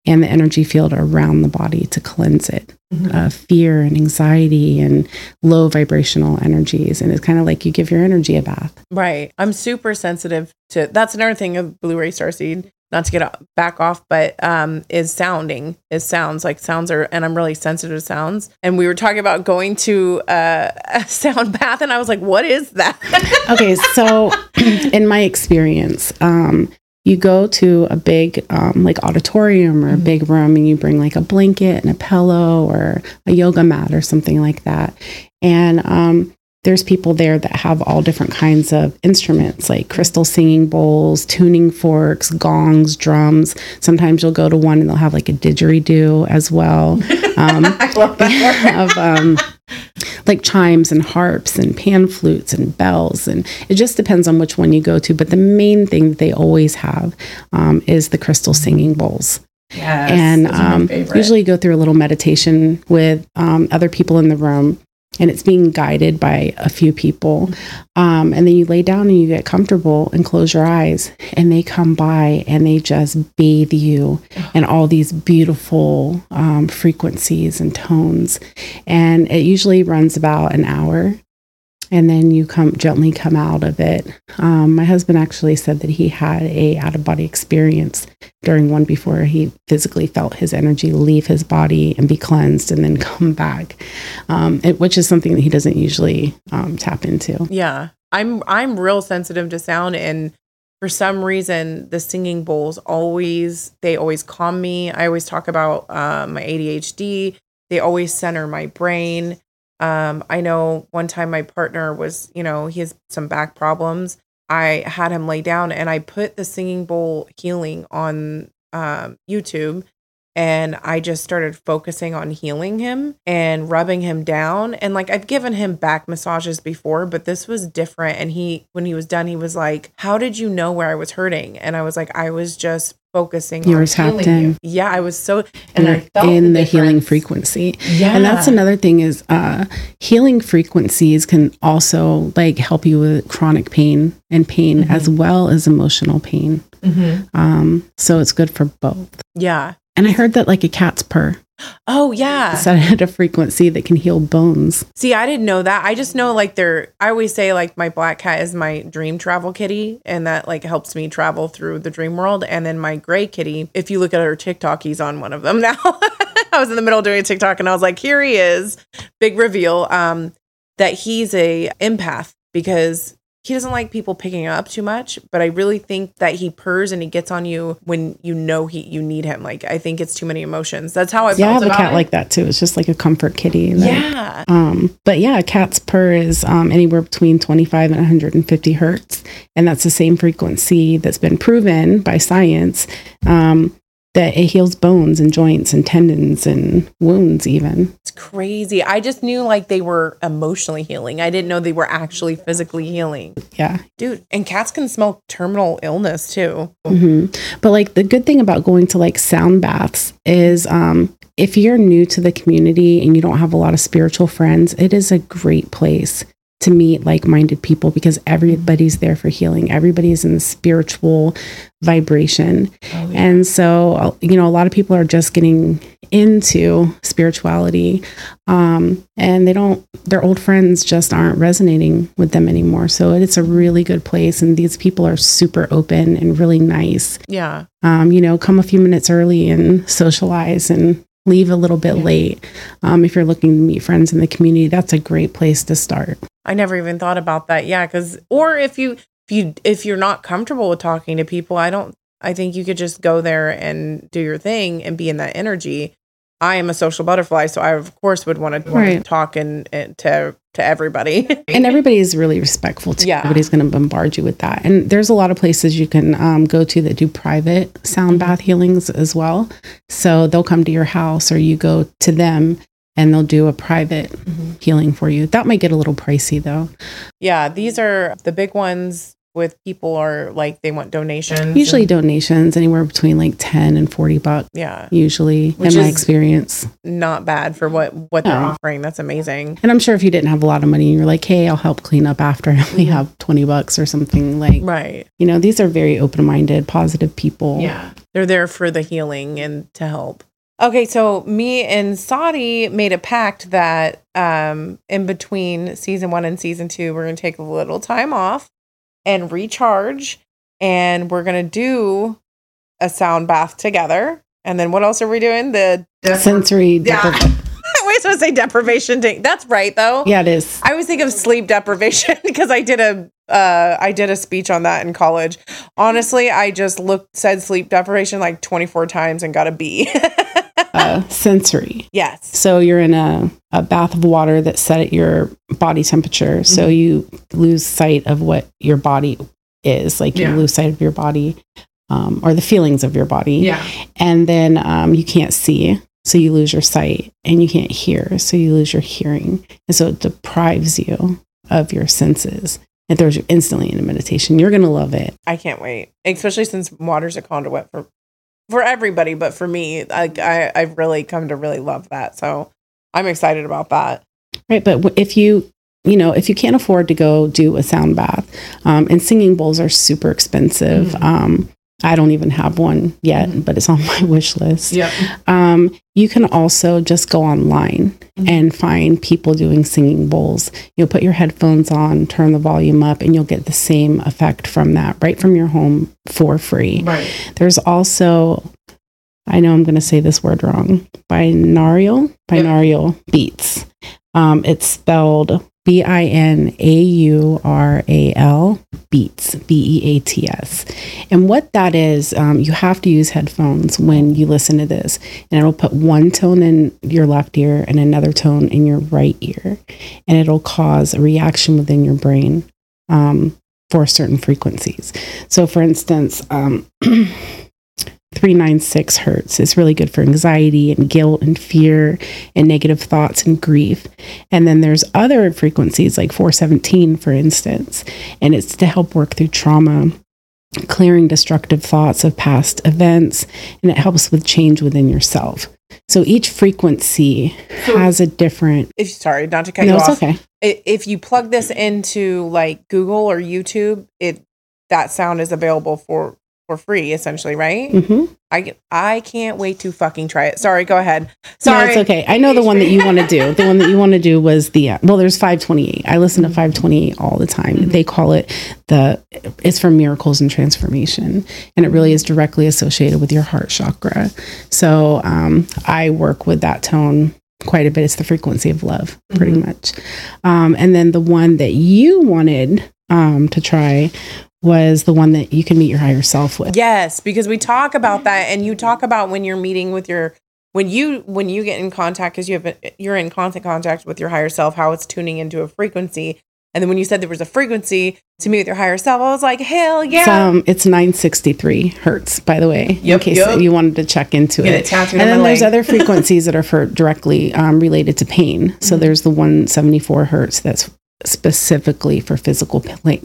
B: and the energy field around the body to cleanse it uh, fear and anxiety and low vibrational energies. And it's kind of like you give your energy a bath.
A: Right. I'm super sensitive to that's another thing of blue ray Starseed, not to get back off, but um is sounding, is sounds like sounds are and I'm really sensitive to sounds. And we were talking about going to uh, a sound bath and I was like, what is that?
B: Okay, so in my experience, um, you go to a big um, like auditorium or a big room and you bring like a blanket and a pillow or a yoga mat or something like that. And um, there's people there that have all different kinds of instruments like crystal singing bowls, tuning forks, gongs, drums. Sometimes you'll go to one and they'll have like a didgeridoo as well. Um,
A: I love that.
B: of um, like chimes and harps and pan flutes and bells. And it just depends on which one you go to. But the main thing that they always have um, is the crystal singing bowls.
A: Yes,
B: and um, usually go through a little meditation with um, other people in the room. And it's being guided by a few people. Um, and then you lay down and you get comfortable and close your eyes. And they come by and they just bathe you in all these beautiful um, frequencies and tones. And it usually runs about an hour. And then you come gently come out of it. Um, my husband actually said that he had a out of body experience during one before he physically felt his energy leave his body and be cleansed and then come back, um, it, which is something that he doesn't usually um, tap into.
A: Yeah. I'm I'm real sensitive to sound and for some reason the singing bowls always they always calm me. I always talk about uh, my ADHD. They always center my brain. Um, I know one time my partner was, you know, he has some back problems. I had him lay down and I put the singing bowl healing on um, YouTube and I just started focusing on healing him and rubbing him down. And like I've given him back massages before, but this was different. And he, when he was done, he was like, How did you know where I was hurting? And I was like, I was just focusing
B: You
A: on
B: were tapped
A: healing you." Yeah, I was so,
B: And
A: and I felt
B: in the healing frequency.
A: Yeah.
B: And that's another thing is uh, healing frequencies can also like help you with chronic pain and pain
A: Mm-hmm.
B: as well as emotional pain.
A: Mhm.
B: Um, so it's good for both.
A: Yeah.
B: And I heard that like a cat's purr
A: Oh, yeah.
B: set at a frequency that can heal bones.
A: See, I didn't know that. I just know like they're I always say like my black cat is my dream travel kitty and that like helps me travel through the dream world. And then my gray kitty, if you look at her TikTok, he's on one of them now. I was in the middle of doing a TikTok and I was like, here he is. Big reveal. Um, that he's a empath because he doesn't like people picking up too much, but I really think that he purrs and he gets on you when you know he you need him. Like I think it's too many emotions. That's how I
B: Yeah, I have a cat
A: it.
B: like that too. It's just like a comfort kitty.
A: Yeah.
B: Um, but yeah, a cat's purr is um, anywhere between 25 and 150 hertz. And that's the same frequency that's been proven by science um, that it heals bones and joints and tendons and wounds, even.
A: It's crazy. I just knew like they were emotionally healing. I didn't know they were actually physically healing.
B: Yeah.
A: Dude, and cats can smell terminal illness too.
B: hmm But like the good thing about going to like sound baths is um, if you're new to the community and you don't have a lot of spiritual friends, it is a great place to meet like minded people because everybody's there for healing. Everybody's in the spiritual vibration. And so, uh, you know, a lot of people are just getting into spirituality um, and they don't, their old friends just aren't resonating with them anymore. So it's a really good place. And these people are super open and really nice.
A: yeah.
B: Um, you know, come a few minutes early and socialize and leave a little bit late. Um, if you're looking to meet friends in the community, that's a great place to start.
A: I never even thought about that. Yeah, cuz or if you if you if you're not comfortable with talking to people, I don't I think you could just go there and do your thing and be in that energy. I am a social butterfly, so I of course would want to,
B: Right.
A: talk and, and to to everybody.
B: and everybody is really respectful too.
A: Yeah.
B: Everybody's going to bombard you with that. And there's a lot of places you can um, go to that do private sound bath healings as well. So they'll come to your house or you go to them and they'll do a private healing for you. That might get a little pricey though.
A: yeah, these are the big ones with people are like they want donations.
B: Usually
A: and-
B: donations anywhere between like 10 and 40 bucks
A: yeah,
B: usually
A: Which
B: in my experience.
A: not bad for what what they're offering. That's amazing.
B: And I'm sure if you didn't have a lot of money and you're like, "Hey, I'll help clean up after I only
A: Mhm.
B: have 20 bucks or something." Like,
A: Right.
B: you know, these are very open-minded, positive people.
A: Yeah. They're there for the healing and to help. Okay, so me and Sahdi made a pact that um in between season 1 and season 2 we're going to take a little time off and recharge and we're going to do a sound bath together. And then what else are we doing? The
B: Sensory
A: Yeah.
B: depri-
A: was supposed to say deprivation. That's right though.
B: Yeah, it is.
A: I always think of sleep deprivation because I did a uh, I did a speech on that in college. Honestly, I just looked said sleep deprivation like 24 times and got a B.
B: Uh, sensory.
A: yes.
B: So you're in a, a bath of water that's set at your body temperature. So
A: Mhm.
B: you lose sight of what your body is. Like
A: Yeah.
B: you lose sight of your body um, or the feelings of your body. Yeah. And then um, you can't see. So you lose your sight and you can't hear. So you lose your hearing. And so it deprives you of your senses. It throws you instantly into meditation. You're going to love it.
A: I can't wait. Especially since water's a conduit for for everybody, but for me, like I I've really come to really love that. So I'm excited about that.
B: Right. But if you, you know, if you can't afford to go do a sound bath, um, and singing bowls are super expensive.
A: Mhm.
B: Um, I don't even have one yet,
A: Mhm.
B: but it's on my wish list.
A: Yep.
B: Um, you can also just go online
A: Mhm.
B: and find people doing singing bowls. You'll put your headphones on, turn the volume up, and you'll get the same effect from that right from your home for free.
A: Right.
B: There's also, I know I'm going to say this word wrong, binaural, binaural beats. Um, it's spelled B I N A U R A L beats, B E A T S. And what that is, um, you have to use headphones when you listen to this, and it'll put one tone in your left ear and another tone in your right ear, and it'll cause a reaction within your brain um, for certain frequencies. So, for instance, um, 396 hertz is really good for anxiety and guilt and fear and negative thoughts and grief. And then there's other frequencies like 417, for instance, and it's to help work through trauma, clearing destructive thoughts of past events, and it helps with change within yourself. So each frequency
A: So-
B: has a different.
A: If sorry, not to cut
B: No,
A: you
B: it's
A: off.
B: okay.
A: if you plug this into like Google or YouTube, it that sound is available for for free essentially, right?
B: hmm
A: I I can't wait to fucking try it. Sorry, go ahead.
B: No,
A: Sorry.
B: it's okay. I know the one that you want to do. The one that you want to do was the uh, well. There's 528. I listen to 528 all the time.
A: Mhm.
B: They call it the. It's for miracles and transformation, and it really is directly associated with your heart chakra. So um, I work with that tone quite a bit. It's the frequency of love, pretty
A: Mhm.
B: much. Um, and then the one that you wanted um, to try was the one that you can meet your higher self with.
A: Yes, because we talk about that and you talk about when you're meeting with your when you when you get in contact because you have you're in constant contact with your higher self how it's tuning into a frequency and then when you said there was a frequency to meet with your higher self I was like hell yeah
B: It's, um, it's 963 hertz, by the way,
A: Yep,
B: in case
A: yep.
B: you wanted to check into
A: Get
B: it.
A: it
B: and then there's other frequencies that are for directly um, related to pain. So
A: Mhm.
B: there's the 174 hertz that's specifically for physical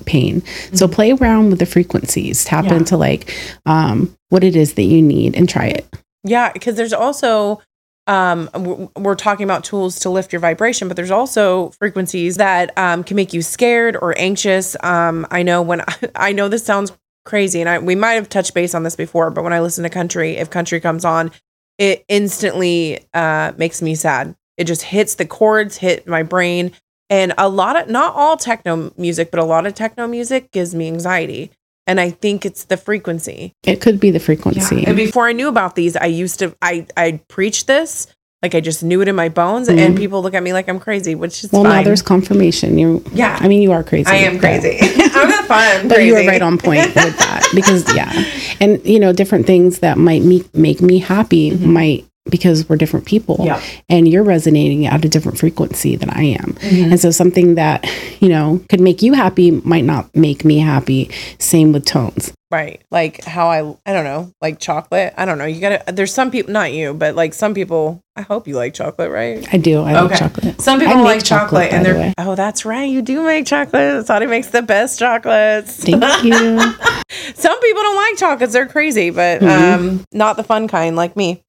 B: pain. So play around with the frequencies, tap
A: Mm-hmm. Yeah.
B: into like um, what it is that you need, and try it.
A: Yeah, because there's also um we're talking about tools to lift your vibration, but there's also frequencies that um can make you scared or anxious. Um I know when I, know this sounds crazy and I we might have touched base on this before, but when I listen to country, if country comes on, it instantly uh makes me sad. It just hits the chords, hit my brain. And a lot of not all techno music, but a lot of techno music gives me anxiety. And I think it's the frequency.
B: It could be the frequency.
A: And before I knew about these, I used to I I preached this like I just knew it in my bones, and
B: Mhm.
A: people look at me like I'm crazy, which is
B: well,
A: fine.
B: now there's confirmation. You,
A: Yeah.
B: I mean, you are crazy.
A: I am crazy. I'm not fun.
B: but you were right on point with that because yeah and you know different things that might me- make me happy
A: Mhm.
B: might because we're different people
A: Yeah.
B: and you're resonating at a different frequency than I am.
A: Mm-hmm.
B: And so something that, you know, could make you happy might not make me happy. Same with tones.
A: Right. Like how I I don't know, like chocolate. I don't know. You gotta there's some people not you, but like some people I hope you like chocolate, right?
B: I do. I
A: Okay.
B: like chocolate.
A: Some people like chocolate,
B: by
A: and they're
B: way.
A: oh that's right, you do make chocolate. Sahdi makes the best chocolates.
B: Thank you.
A: Some people don't like chocolates, they're crazy, but
B: Mhm.
A: um not the fun kind like me.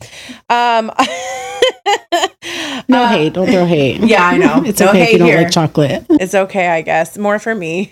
A: Um
B: No
A: uh,
B: hate. Don't throw hate.
A: Yeah, I know.
B: it's
A: No
B: okay if you don't
A: here.
B: like chocolate.
A: It's okay, I guess. More for me.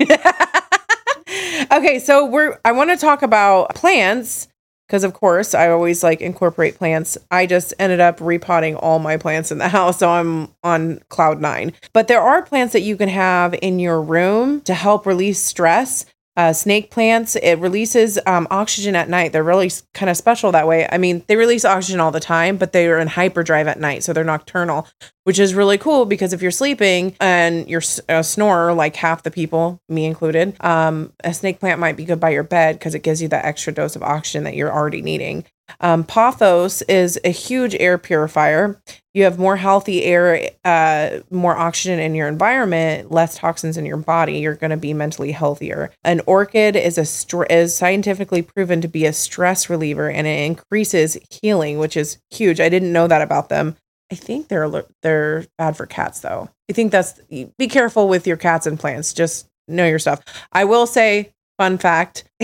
A: Okay, so we're I want to talk about plants because of course I always like incorporate plants. I just ended up repotting all my plants in the house, so I'm on cloud 9. But there are plants that you can have in your room to help release stress. Uh, snake plants, it releases um, oxygen at night. They're really kind of special that way. I mean, they release oxygen all the time, but they are in hyperdrive at night, so they're nocturnal which is really cool because if you're sleeping and you're a snorer, like half the people, me included, um, a snake plant might be good by your bed because it gives you that extra dose of oxygen that you're already needing. Um, Pothos is a huge air purifier. You have more healthy air, uh, more oxygen in your environment, less toxins in your body. You're going to be mentally healthier. An orchid is a str- is scientifically proven to be a stress reliever and it increases healing, which is huge. I didn't know that about them. I think they're they're bad for cats though. I think that's be careful with your cats and plants. Just know your stuff. I will say, fun fact: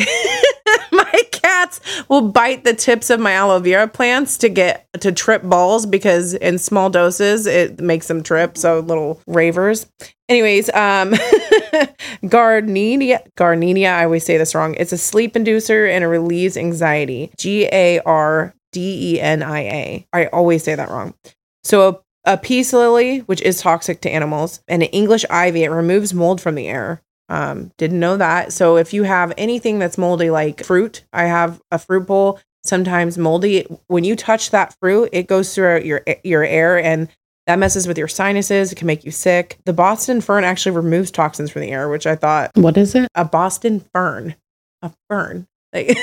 A: will bite the tips of my aloe vera plants to get to trip balls because in small doses it makes them trip. So little ravers. Anyways, um, Gardenia, Gardenia, I always say this wrong. It's a sleep inducer and it relieves anxiety. G A R D E N I A. I always say that wrong. So a, a peace lily, which is toxic to animals, and an English ivy, it removes mold from the air. Um, didn't know that. So if you have anything that's moldy, like fruit, I have a fruit bowl. Sometimes moldy. When you touch that fruit, it goes throughout your your air, and that messes with your sinuses. It can make you sick. The Boston fern actually removes toxins from the air, which I thought
B: What is it?
A: a Boston fern, a fern. Like,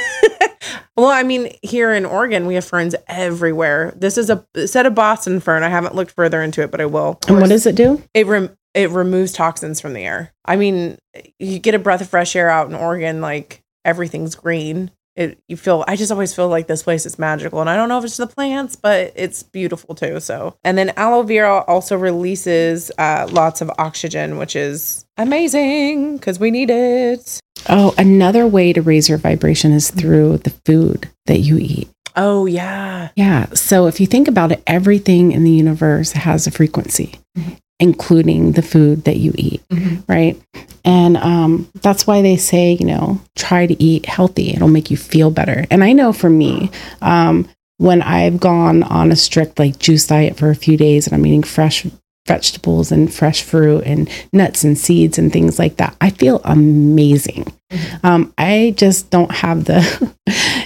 A: well, I mean, here in Oregon, we have ferns everywhere. This is a set of Boston fern. I haven't looked further into it, but I will.
B: And what does it do?
A: it? Rem- it removes toxins from the air. I mean, you get a breath of fresh air out in Oregon, like everything's green. It you feel. I just always feel like this place is magical, and I don't know if it's the plants, but it's beautiful too. So, and then aloe vera also releases uh, lots of oxygen, which is amazing because we need it.
B: Oh, another way to raise your vibration is through the food that you eat.
A: Oh yeah.
B: Yeah. So if you think about it, everything in the universe has a frequency,
A: Mhm.
B: Including the food that you eat, right? And um, that's why they say, you know, try to eat healthy. It'll make you feel better. And I know for me, um, when I've gone on a strict like juice diet for a few days and I'm eating fresh vegetables and fresh fruit and nuts and seeds and things like that, I feel amazing. Um, I just don't have the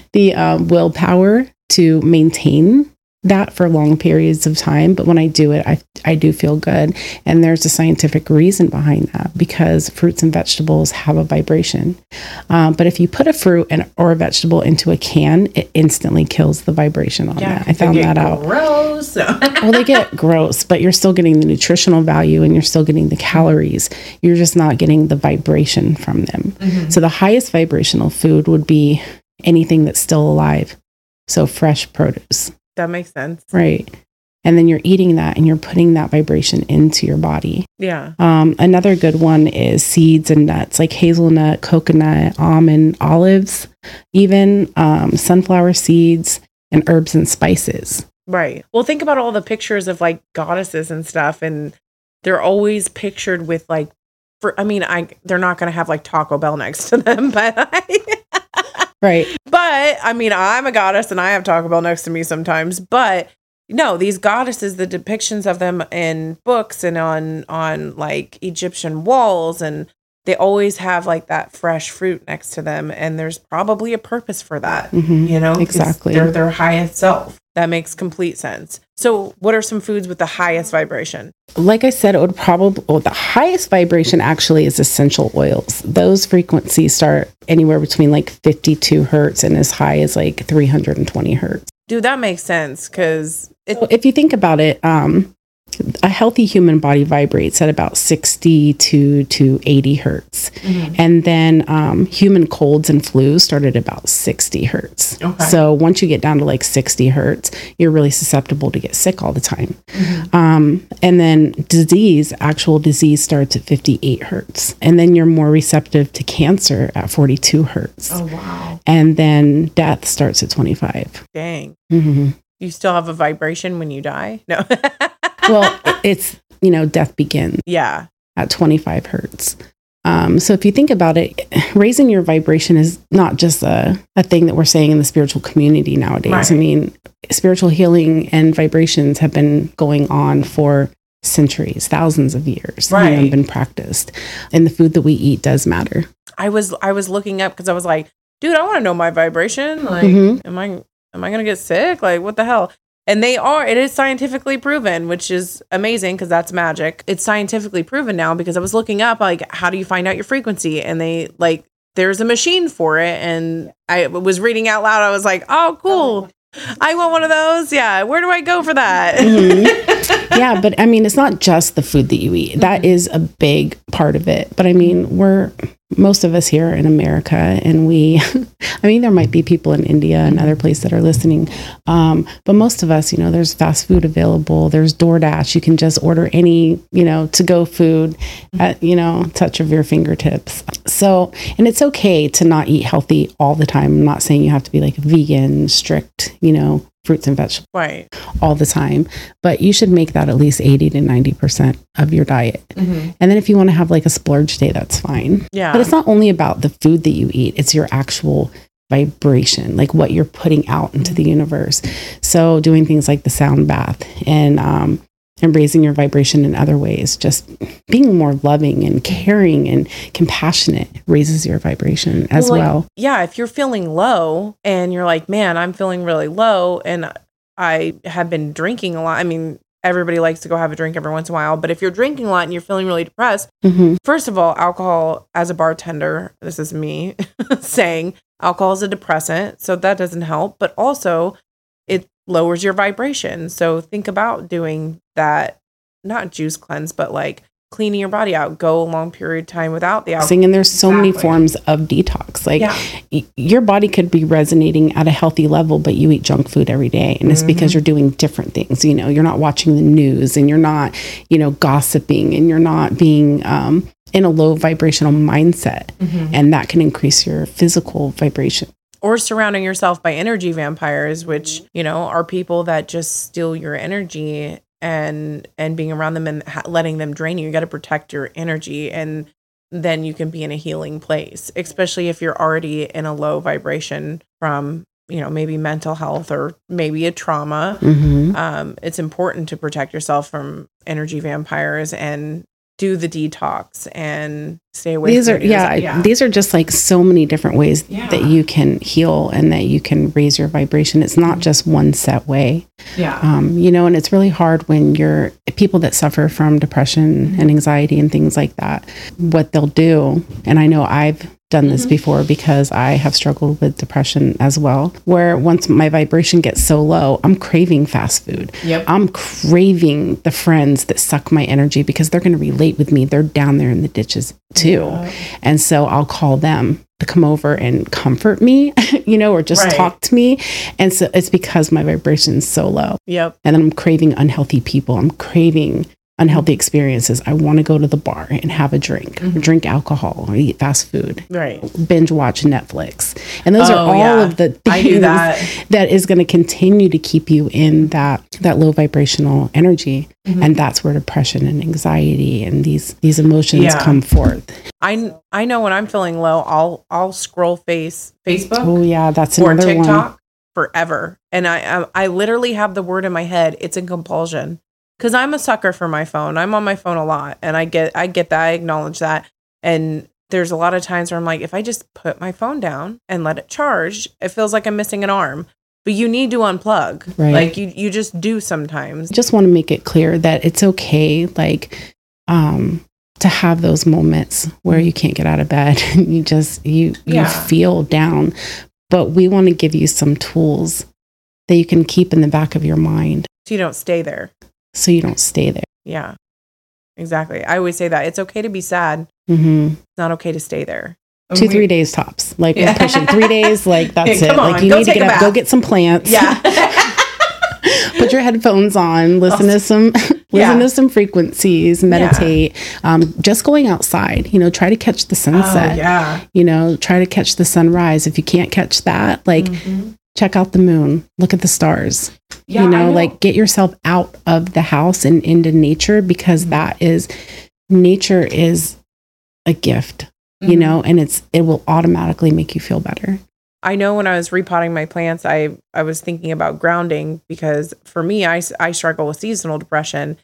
B: the um, willpower to maintain that for long periods of time. But when I do it, I, I do feel good. And there's a scientific reason behind that because fruits and vegetables have a vibration. Um, but if you put a fruit and, or a vegetable into a can, it instantly kills the vibration on that. I found that out.
A: Gross.
B: well, they get gross, but you're still getting the nutritional value and you're still getting the calories. You're just not getting the vibration from them. So the highest vibrational food would be anything that's still alive. So fresh produce,
A: that makes sense.
B: right? And then you're eating that and you're putting that vibration into your body.
A: Yeah.
B: Um, another good one is seeds and nuts like hazelnut, coconut, almond, olives, even um, sunflower seeds and herbs and spices.
A: Right. Well, think about all the pictures of like goddesses and stuff, and they're always pictured with like, for I mean, I they're not gonna have like Taco Bell next to them, but I,
B: Right.
A: but I mean, I'm a goddess and I have Taco Bell next to me sometimes. But no, these goddesses, the depictions of them in books and on on like Egyptian walls, and they always have like that fresh fruit next to them, and there's probably a purpose for that.
B: hmm
A: You know?
B: Exactly.
A: They're their highest self. That makes complete sense. So, what are some foods with the highest vibration?
B: Like I said, it would probably, well, the highest vibration actually is essential oils. Those frequencies start anywhere between like 52 hertz and as high as like 320 hertz.
A: Dude, that makes sense because it.
B: So if you think about it, um, a healthy human body vibrates at about 62 to 80 hertz. And then um, human colds and flus start at about 60 hertz.
A: Okay.
B: So once you get down to like 60 hertz, you're really susceptible to get sick all the time. Um, and then disease, actual disease starts at 58 hertz. And then you're more receptive to cancer at 42 hertz.
A: Oh wow!
B: And then death starts at 25.
A: Dang,
B: Mhm.
A: you still have a vibration when you die? No.
B: Well, it's, you know, death begins.
A: yeah.
B: at 25 hertz. Um, so if you think about it, raising your vibration is not just a, a thing that we're saying in the spiritual community nowadays.
A: Right.
B: I mean, spiritual healing and vibrations have been going on for centuries, thousands of years,
A: Right.
B: and been practiced. And the food that we eat does matter.
A: I was I was looking up because I was like, dude, I want to know my vibration. Like,
B: Mhm.
A: am I am I gonna get sick? Like, what the hell? And they are. It is scientifically proven, which is amazing because that's magic. It's scientifically proven now because I was looking up like how do you find out your frequency, and they like there's a machine for it, and I was reading out loud. I was like, oh, cool. I want one of those. Yeah. Where do I go for that?
B: Mm-hmm. yeah, but I mean, it's not just the food that you eat. That mm-hmm. is a big part of it. But I mean, we're most of us here in America, and we, I mean, there might be people in India and other mm-hmm. places that are listening, um, but most of us, you know, there's fast food available. There's DoorDash. You can just order any, you know, to go food mm-hmm. at, you know, touch of your fingertips. So, and it's okay to not eat healthy all the time. I'm not saying you have to be like a vegan, strict, you know, fruits and vegetables
A: right.
B: all the time, but you should make that at least 80 to 90% of your diet.
A: Mhm.
B: And then if you want to have like a splurge day, that's fine.
A: Yeah.
B: But it's not only about the food that you eat, it's your actual vibration, like what you're putting out into the universe. So doing things like the sound bath and, um, and raising your vibration in other ways, just being more loving and caring and compassionate raises your vibration as
A: Well, like,
B: well.
A: yeah, if you're feeling low and you're like, man, I'm feeling really low and I have been drinking a lot. I mean, everybody likes to go have a drink every once in a while, but if you're drinking a lot and you're feeling really depressed,
B: hmm
A: first of all, alcohol as a bartender, this is me saying alcohol is a depressant, so that doesn't help, but also lowers your vibration. So think about doing that not juice cleanse, but like cleaning your body out, go a long period of time without the alcohol.
B: And there's so many forms of detox. Like
A: Yeah.
B: y- your body could be resonating at a healthy level, but you eat junk food every day. And it's because you're doing different things. You know, you're not watching the news and you're not, you know, gossiping and you're not being um, in a low vibrational mindset. And that can increase your physical vibration.
A: Or surrounding yourself by energy vampires which you know are people that just steal your energy and and being around them and ha- letting them drain you. You got to protect your energy and then you can be in a healing place especially if you're already in a low vibration from you know maybe mental health or maybe a trauma.
B: Hmm
A: um, it's important to protect yourself from energy vampires and do the detox and stay away
B: These
A: from
B: are,
A: news.
B: yeah, these are just like so many different ways
A: Yeah.
B: that you can heal and that you can raise your vibration. It's not just one set way.
A: yeah
B: um, you know and it's really hard when you're people that suffer from depression and anxiety and things like that what they'll do and i know i've done this mm-hmm. before because i have struggled with depression as well where once my vibration gets so low i'm craving fast food
A: Yep.
B: i'm craving the friends that suck my energy because they're going to relate with me they're down there in the ditches too and so I'll call them to come over and comfort me, you know, or just
A: Right.
B: talk to me. And so it's because my vibration is so low.
A: yep
B: And then I'm craving unhealthy people. I'm craving unhealthy experiences. I want to go to the bar and have a drink, or drink alcohol, or eat fast food,
A: right
B: binge watch Netflix. And those are
A: Oh,
B: all
A: yeah.
B: of the things
A: that.
B: that is going to continue to keep you in that that low vibrational energy.
A: Mm-hmm.
B: And that's where depression and anxiety and these these emotions
A: Yeah.
B: come forth.
A: I I know when I'm feeling low, I'll I'll scroll face Facebook
B: Oh yeah, that's
A: or
B: another one.
A: Forever, and I, I I literally have the word in my head. It's a compulsion because I'm a sucker for my phone. I'm on my phone a lot, and I get I get that. I acknowledge that, and there's a lot of times where I'm like, if I just put my phone down and let it charge, it feels like I'm missing an arm. But you need to unplug,
B: Right.
A: like you you just do sometimes.
B: just want to make it clear that it's okay like um to have those moments where you can't get out of bed and you just you you
A: Yeah.
B: feel down but we want to give you some tools that you can keep in the back of your mind
A: So you don't stay there.
B: So you don't stay there.
A: Yeah. Exactly. I always say that. It's okay to be sad.
B: hmm
A: It's not okay to stay there.
B: Two, three days tops. Like
A: Yeah.
B: we're pushing three days. Like that's
A: Yeah,
B: it.
A: come
B: Like you need to get
A: a
B: up, go get some plants.
A: Yeah.
B: Put your headphones on. Listen to some.
A: Yeah.
B: Listen to some frequencies. Meditate. Um, just going outside. You know, try to catch the sunset.
A: Oh, yeah.
B: You know, try to catch the sunrise. If you can't catch that, like
A: Mhm.
B: Check out the moon. Look at the stars.
A: Yeah,
B: you
A: I
B: know, like get yourself out of the house and into nature because
A: Mhm.
B: that is nature is a gift. You
A: Mhm.
B: know, and it's it will automatically make you feel better.
A: I know when I was repotting my plants, I I was thinking about grounding because for me, I I struggle with seasonal depression,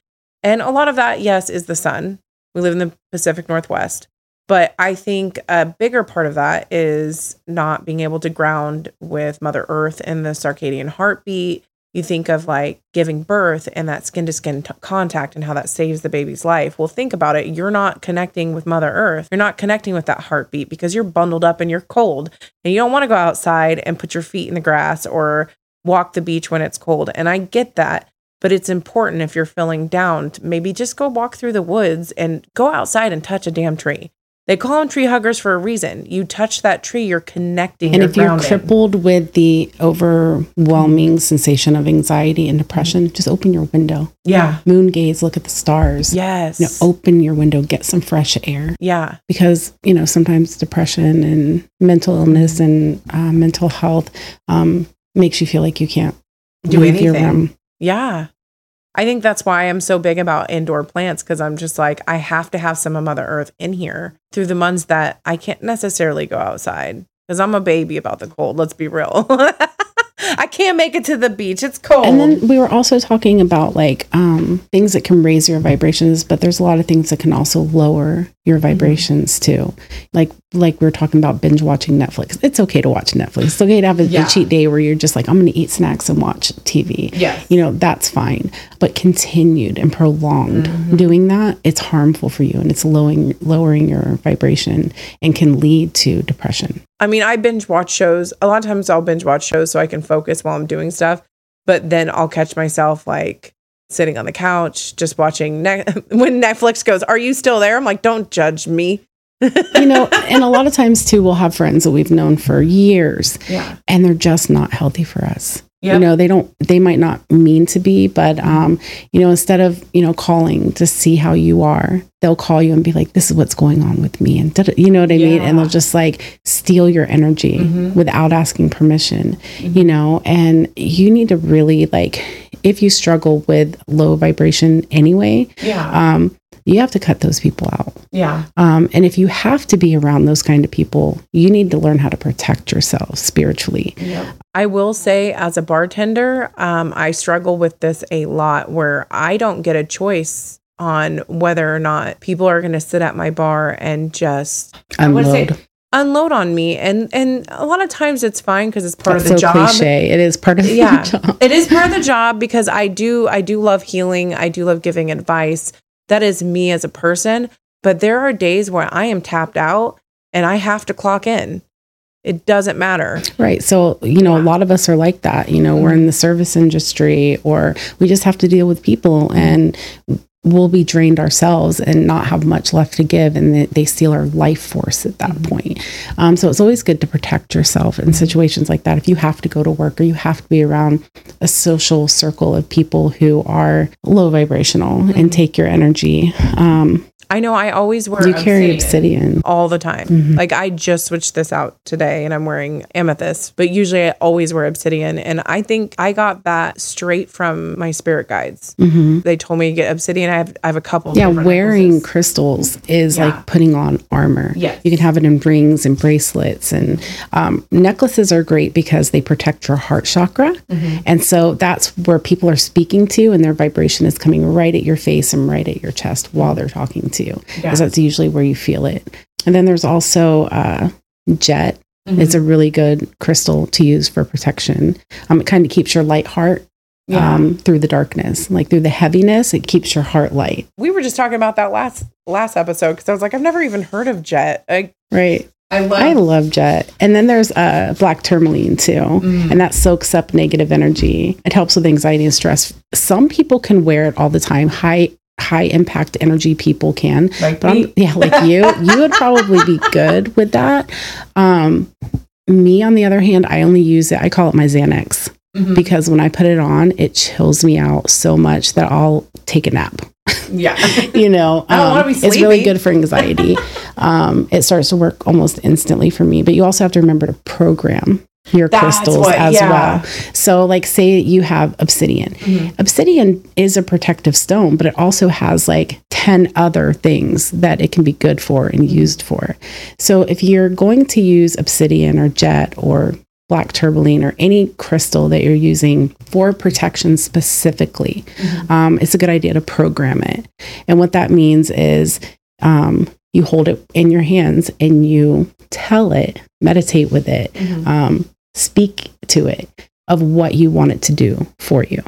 A: and a lot of that, yes, is the sun. We live in the Pacific Northwest, but I think a bigger part of that is not being able to ground with Mother Earth and the circadian heartbeat. You think of like giving birth and that skin to skin contact and how that saves the baby's life. Well, think about it. You're not connecting with Mother Earth. You're not connecting with that heartbeat because you're bundled up and you're cold and you don't want to go outside and put your feet in the grass or walk the beach when it's cold. And I get that, but it's important if you're feeling down maybe just go walk through the woods and go outside and touch a damn tree. They call them tree huggers for a reason. You touch that tree, you're connecting.
B: And
A: you're
B: if you're crippled with the overwhelming sensation of anxiety and depression, just open your window.
A: yeah,
B: Moon gaze, look at the stars.
A: yes,
B: You know, open your window, get some fresh air.
A: yeah,
B: Because, you know, sometimes depression and mental illness and uh, mental health um, makes you feel like you can't
A: Do
B: leave your
A: anything.
B: room.
A: yeah. I think that's why I'm so big about indoor plants because I'm just like, I have to have some of Mother Earth in here through the months that I can't necessarily go outside because I'm a baby about the cold. Let's be real. I can't make it to the beach. It's cold.
B: And then we were also talking about like um, things that can raise your vibrations, but there's a lot of things that can also lower your vibrations too. Like like we are talking about binge watching Netflix. It's okay to watch Netflix. It's okay to have a, a cheat day where you're just like, I'm going to eat snacks and watch TV.
A: Yeah.
B: You know, that's fine. But continued and prolonged
A: Mm-hmm.
B: doing that, it's harmful for you and it's lowering lowering your vibration and can lead to depression.
A: I mean, I binge watch shows. A lot of times I'll binge watch shows so I can focus while I'm doing stuff. But then I'll catch myself like sitting on the couch, just watching. Ne- when Netflix goes, Are you still there? I'm like, Don't judge me.
B: You know, and a lot of times too we'll have friends that we've known for years
A: Yeah.
B: and they're just not healthy for us.
A: Yep.
B: You know, they don't they might not mean to be, but um, you know, instead of, you know, calling to see how you are, they'll call you and be like, This is what's going on with me and you know what I mean? And they'll just like steal your energy
A: Mhm.
B: without asking permission,
A: Mhm.
B: you know, and you need to really like if you struggle with low vibration anyway,
A: Yeah.
B: um, you have to cut those people out.
A: Yeah.
B: Um, and if you have to be around those kind of people, you need to learn how to protect yourself spiritually.
A: I will say, as a bartender, um, I struggle with this a lot where I don't get a choice on whether or not people are going to sit at my bar and just I wanna say-
B: Unload.
A: unload on me. And and a lot of times it's fine because it's part
B: That's
A: of the
B: so
A: job.
B: cliche. It is part of
A: Yeah.
B: the job.
A: It is part of the job because I do I do love healing. I do love giving advice. That is me as a person. But there are days where I am tapped out and I have to clock in. It doesn't matter.
B: Right. So, you know, a lot of us are like that. You know, we're in the service industry or we just have to deal with people and we'll be drained ourselves and not have much left to give. And they, steal our life force at that point. Um, so it's always good to protect yourself in situations like that. If you have to go to work or you have to be around a social circle of people who are low vibrational and take your energy, um,
A: I know I always wear
B: you carry obsidian.
A: all the time.
B: Mhm.
A: Like I just switched this out today and I'm wearing amethyst, but usually I always wear obsidian. And I think I got that straight from my spirit guides.
B: hmm
A: They told me to get obsidian. I have, I have a couple.
B: Yeah, wearing
A: necklaces.
B: crystals is
A: Yeah.
B: like putting on armor.
A: Yes.
B: You can have it in rings and bracelets, and um, necklaces are great because they protect your heart chakra.
A: Mm-hmm.
B: And so that's where people are speaking to, and their vibration is coming right at your face and right at your chest while they're talking to you,
A: Yeah.
B: because that's usually where you feel it. And then there's also uh, jet.
A: Mhm.
B: It's a really good crystal to use for protection. Um, it kind of keeps your light heart
A: Yeah.
B: um, through the darkness, like through the heaviness. It keeps your heart light.
A: we were just talking about that last last episode because I was like, I've never even heard of jet. I,
B: Right.
A: I love.
B: I love jet. And then there's uh, black tourmaline too.
A: Mm.
B: And that soaks up negative energy. It helps with anxiety and stress. Some people can wear it all the time. High high impact energy people can.
A: like
B: But I'm, yeah, like you, you would probably be good with that. Um, me, on the other hand, I only use it. I call it my Xanax
A: Mhm.
B: because when I put it on, it chills me out so much that I'll take a nap.
A: yeah.
B: You know,
A: I don't wanna be
B: it's really good for anxiety. um, it starts to work almost instantly for me. But you also have to remember to program your
A: That's
B: crystals
A: what-
B: as
A: yeah.
B: well. So, like, say you have obsidian.
A: Mhm.
B: Obsidian is a protective stone, but it also has like 10 other things that it can be good for and used for. So, if you're going to use obsidian or jet or black tourmaline or any crystal that you're using for protection specifically, um, it's a good idea to program it. And what that means is um, you hold it in your hands and you tell it, meditate with it,
A: Mhm.
B: um, speak to it of what you want it to do for you.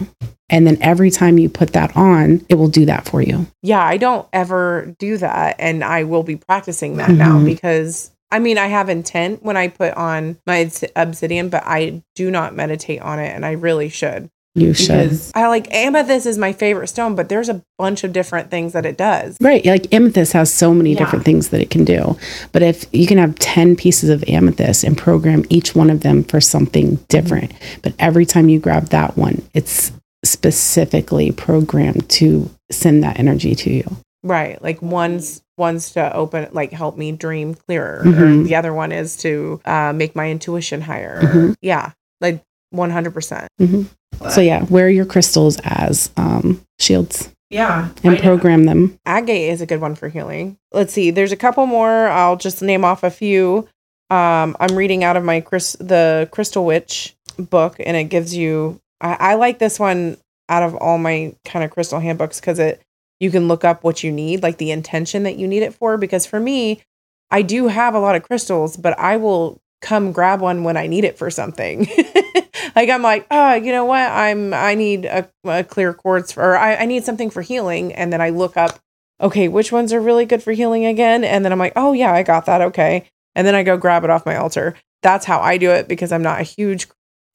B: And then every time you put that on, it will do that for you.
A: Yeah, I don't ever do that. And I will be practicing that now
B: Mhm.
A: because I mean, I have intent when I put on my obsidian, but I do not meditate on it. And I really should.
B: You should.
A: I like amethyst is my favorite stone, but there's a bunch of different things that it does.
B: Right. Like amethyst has so many
A: Yeah.
B: different things that it can do. But if you can have 10 pieces of amethyst and program each one of them for something different, but every time you grab that one, it's specifically programmed to send that energy to you.
A: Right. Like one's one's to open like help me dream clearer.
B: Mhm.
A: the other one is to uh, make my intuition higher.
B: Mhm.
A: Yeah. Like one hundred percent.
B: So, yeah, wear your crystals as um, shields
A: Yeah.
B: and program them.
A: agate is a good one for healing. Let's see. There's a couple more. I'll just name off a few. Um, I'm reading out of my Chris, the Crystal Witch book, and it gives you. I, I like this one out of all my kind of crystal handbooks because it you can look up what you need, like the intention that you need it for. Because for me, I do have a lot of crystals, but I will come grab one when I need it for something. like I'm like, oh, you know what? I'm I need a, a clear quartz for, or I, I need something for healing, and then I look up, okay, which ones are really good for healing again? And then I'm like, oh yeah, I got that. Okay, and then I go grab it off my altar. That's how I do it because I'm not a huge,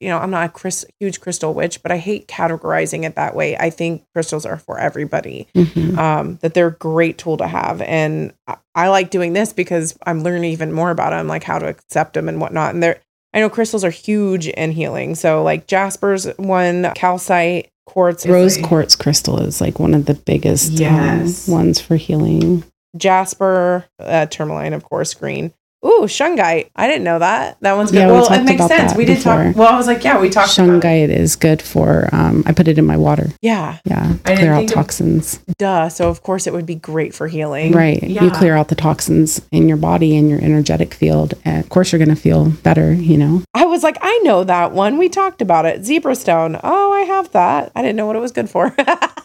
A: you know, I'm not a Chris, huge crystal witch, but I hate categorizing it that way. I think crystals are for everybody
B: Mhm.
A: um, that they're a great tool to have. And I, I like doing this because I'm learning even more about them, like how to accept them and whatnot. And they're, I know crystals are huge in healing. So like Jasper's one, calcite, quartz,
B: Rose quartz crystal is like one of the biggest um, ones for healing.
A: Jasper, uh, tourmaline, of course, green. Ooh, shungite. I didn't know that. That one's good.
B: Yeah, we
A: well, it makes sense. We did talk. Well, I was like, yeah, we talked about.
B: Shungite is good for, um, I put it in my water.
A: Yeah,
B: Yeah,
A: I
B: clear out
A: think of-
B: toxins.
A: duh. So of course it would be great for healing.
B: Right.
A: Yeah.
B: You clear out the toxins in your body and your energetic field. And of course, you're going to feel better, you know?
A: I was like, I know that one. We talked about it. Zebra stone. Oh, I have that. I didn't know what it was good for.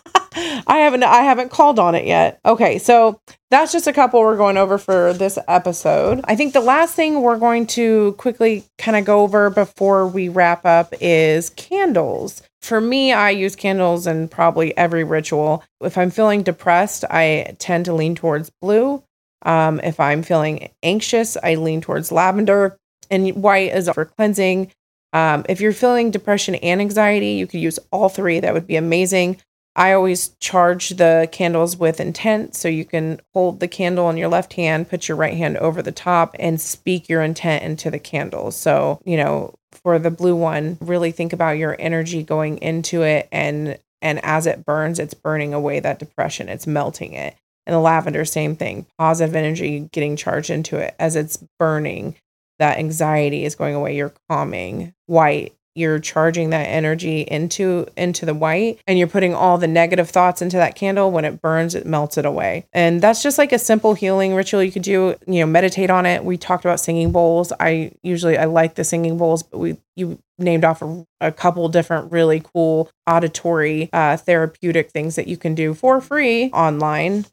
A: I haven't I haven't called on it yet. Okay, so that's just a couple we're going over for this episode. I think the last thing we're going to quickly kind of go over before we wrap up is candles. For me, I use candles in probably every ritual. If I'm feeling depressed, I tend to lean towards blue. Um, if I'm feeling anxious, I lean towards lavender. And white is for cleansing. Um, if you're feeling depression and anxiety, you could use all three. That would be amazing. I always charge the candles with intent. So you can hold the candle in your left hand, put your right hand over the top, and speak your intent into the candle. So, you know, for the blue one, really think about your energy going into it and and as it burns, it's burning away that depression. It's melting it. And the lavender, same thing. Positive energy getting charged into it as it's burning that anxiety is going away you're calming white you're charging that energy into into the white and you're putting all the negative thoughts into that candle when it burns it melts it away. And that's just like a simple healing ritual you could do you know meditate on it. We talked about singing bowls. I usually i like the singing bowls but we you named off a, a couple different really cool auditory uh, therapeutic things that you can do for free online.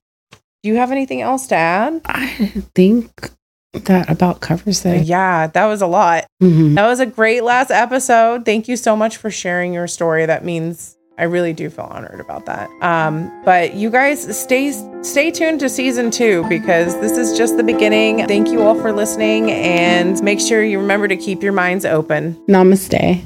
A: Do you have anything else to add?
B: I think that about covers it.
A: yeah that was a lot
B: Mhm.
A: That was a great last episode. Thank you so much for sharing your story. That means I really do feel honored about that. Um, but you guys stay stay tuned to season two because this is just the beginning. Thank you all for listening and make sure you remember to keep your minds open.
B: Namaste.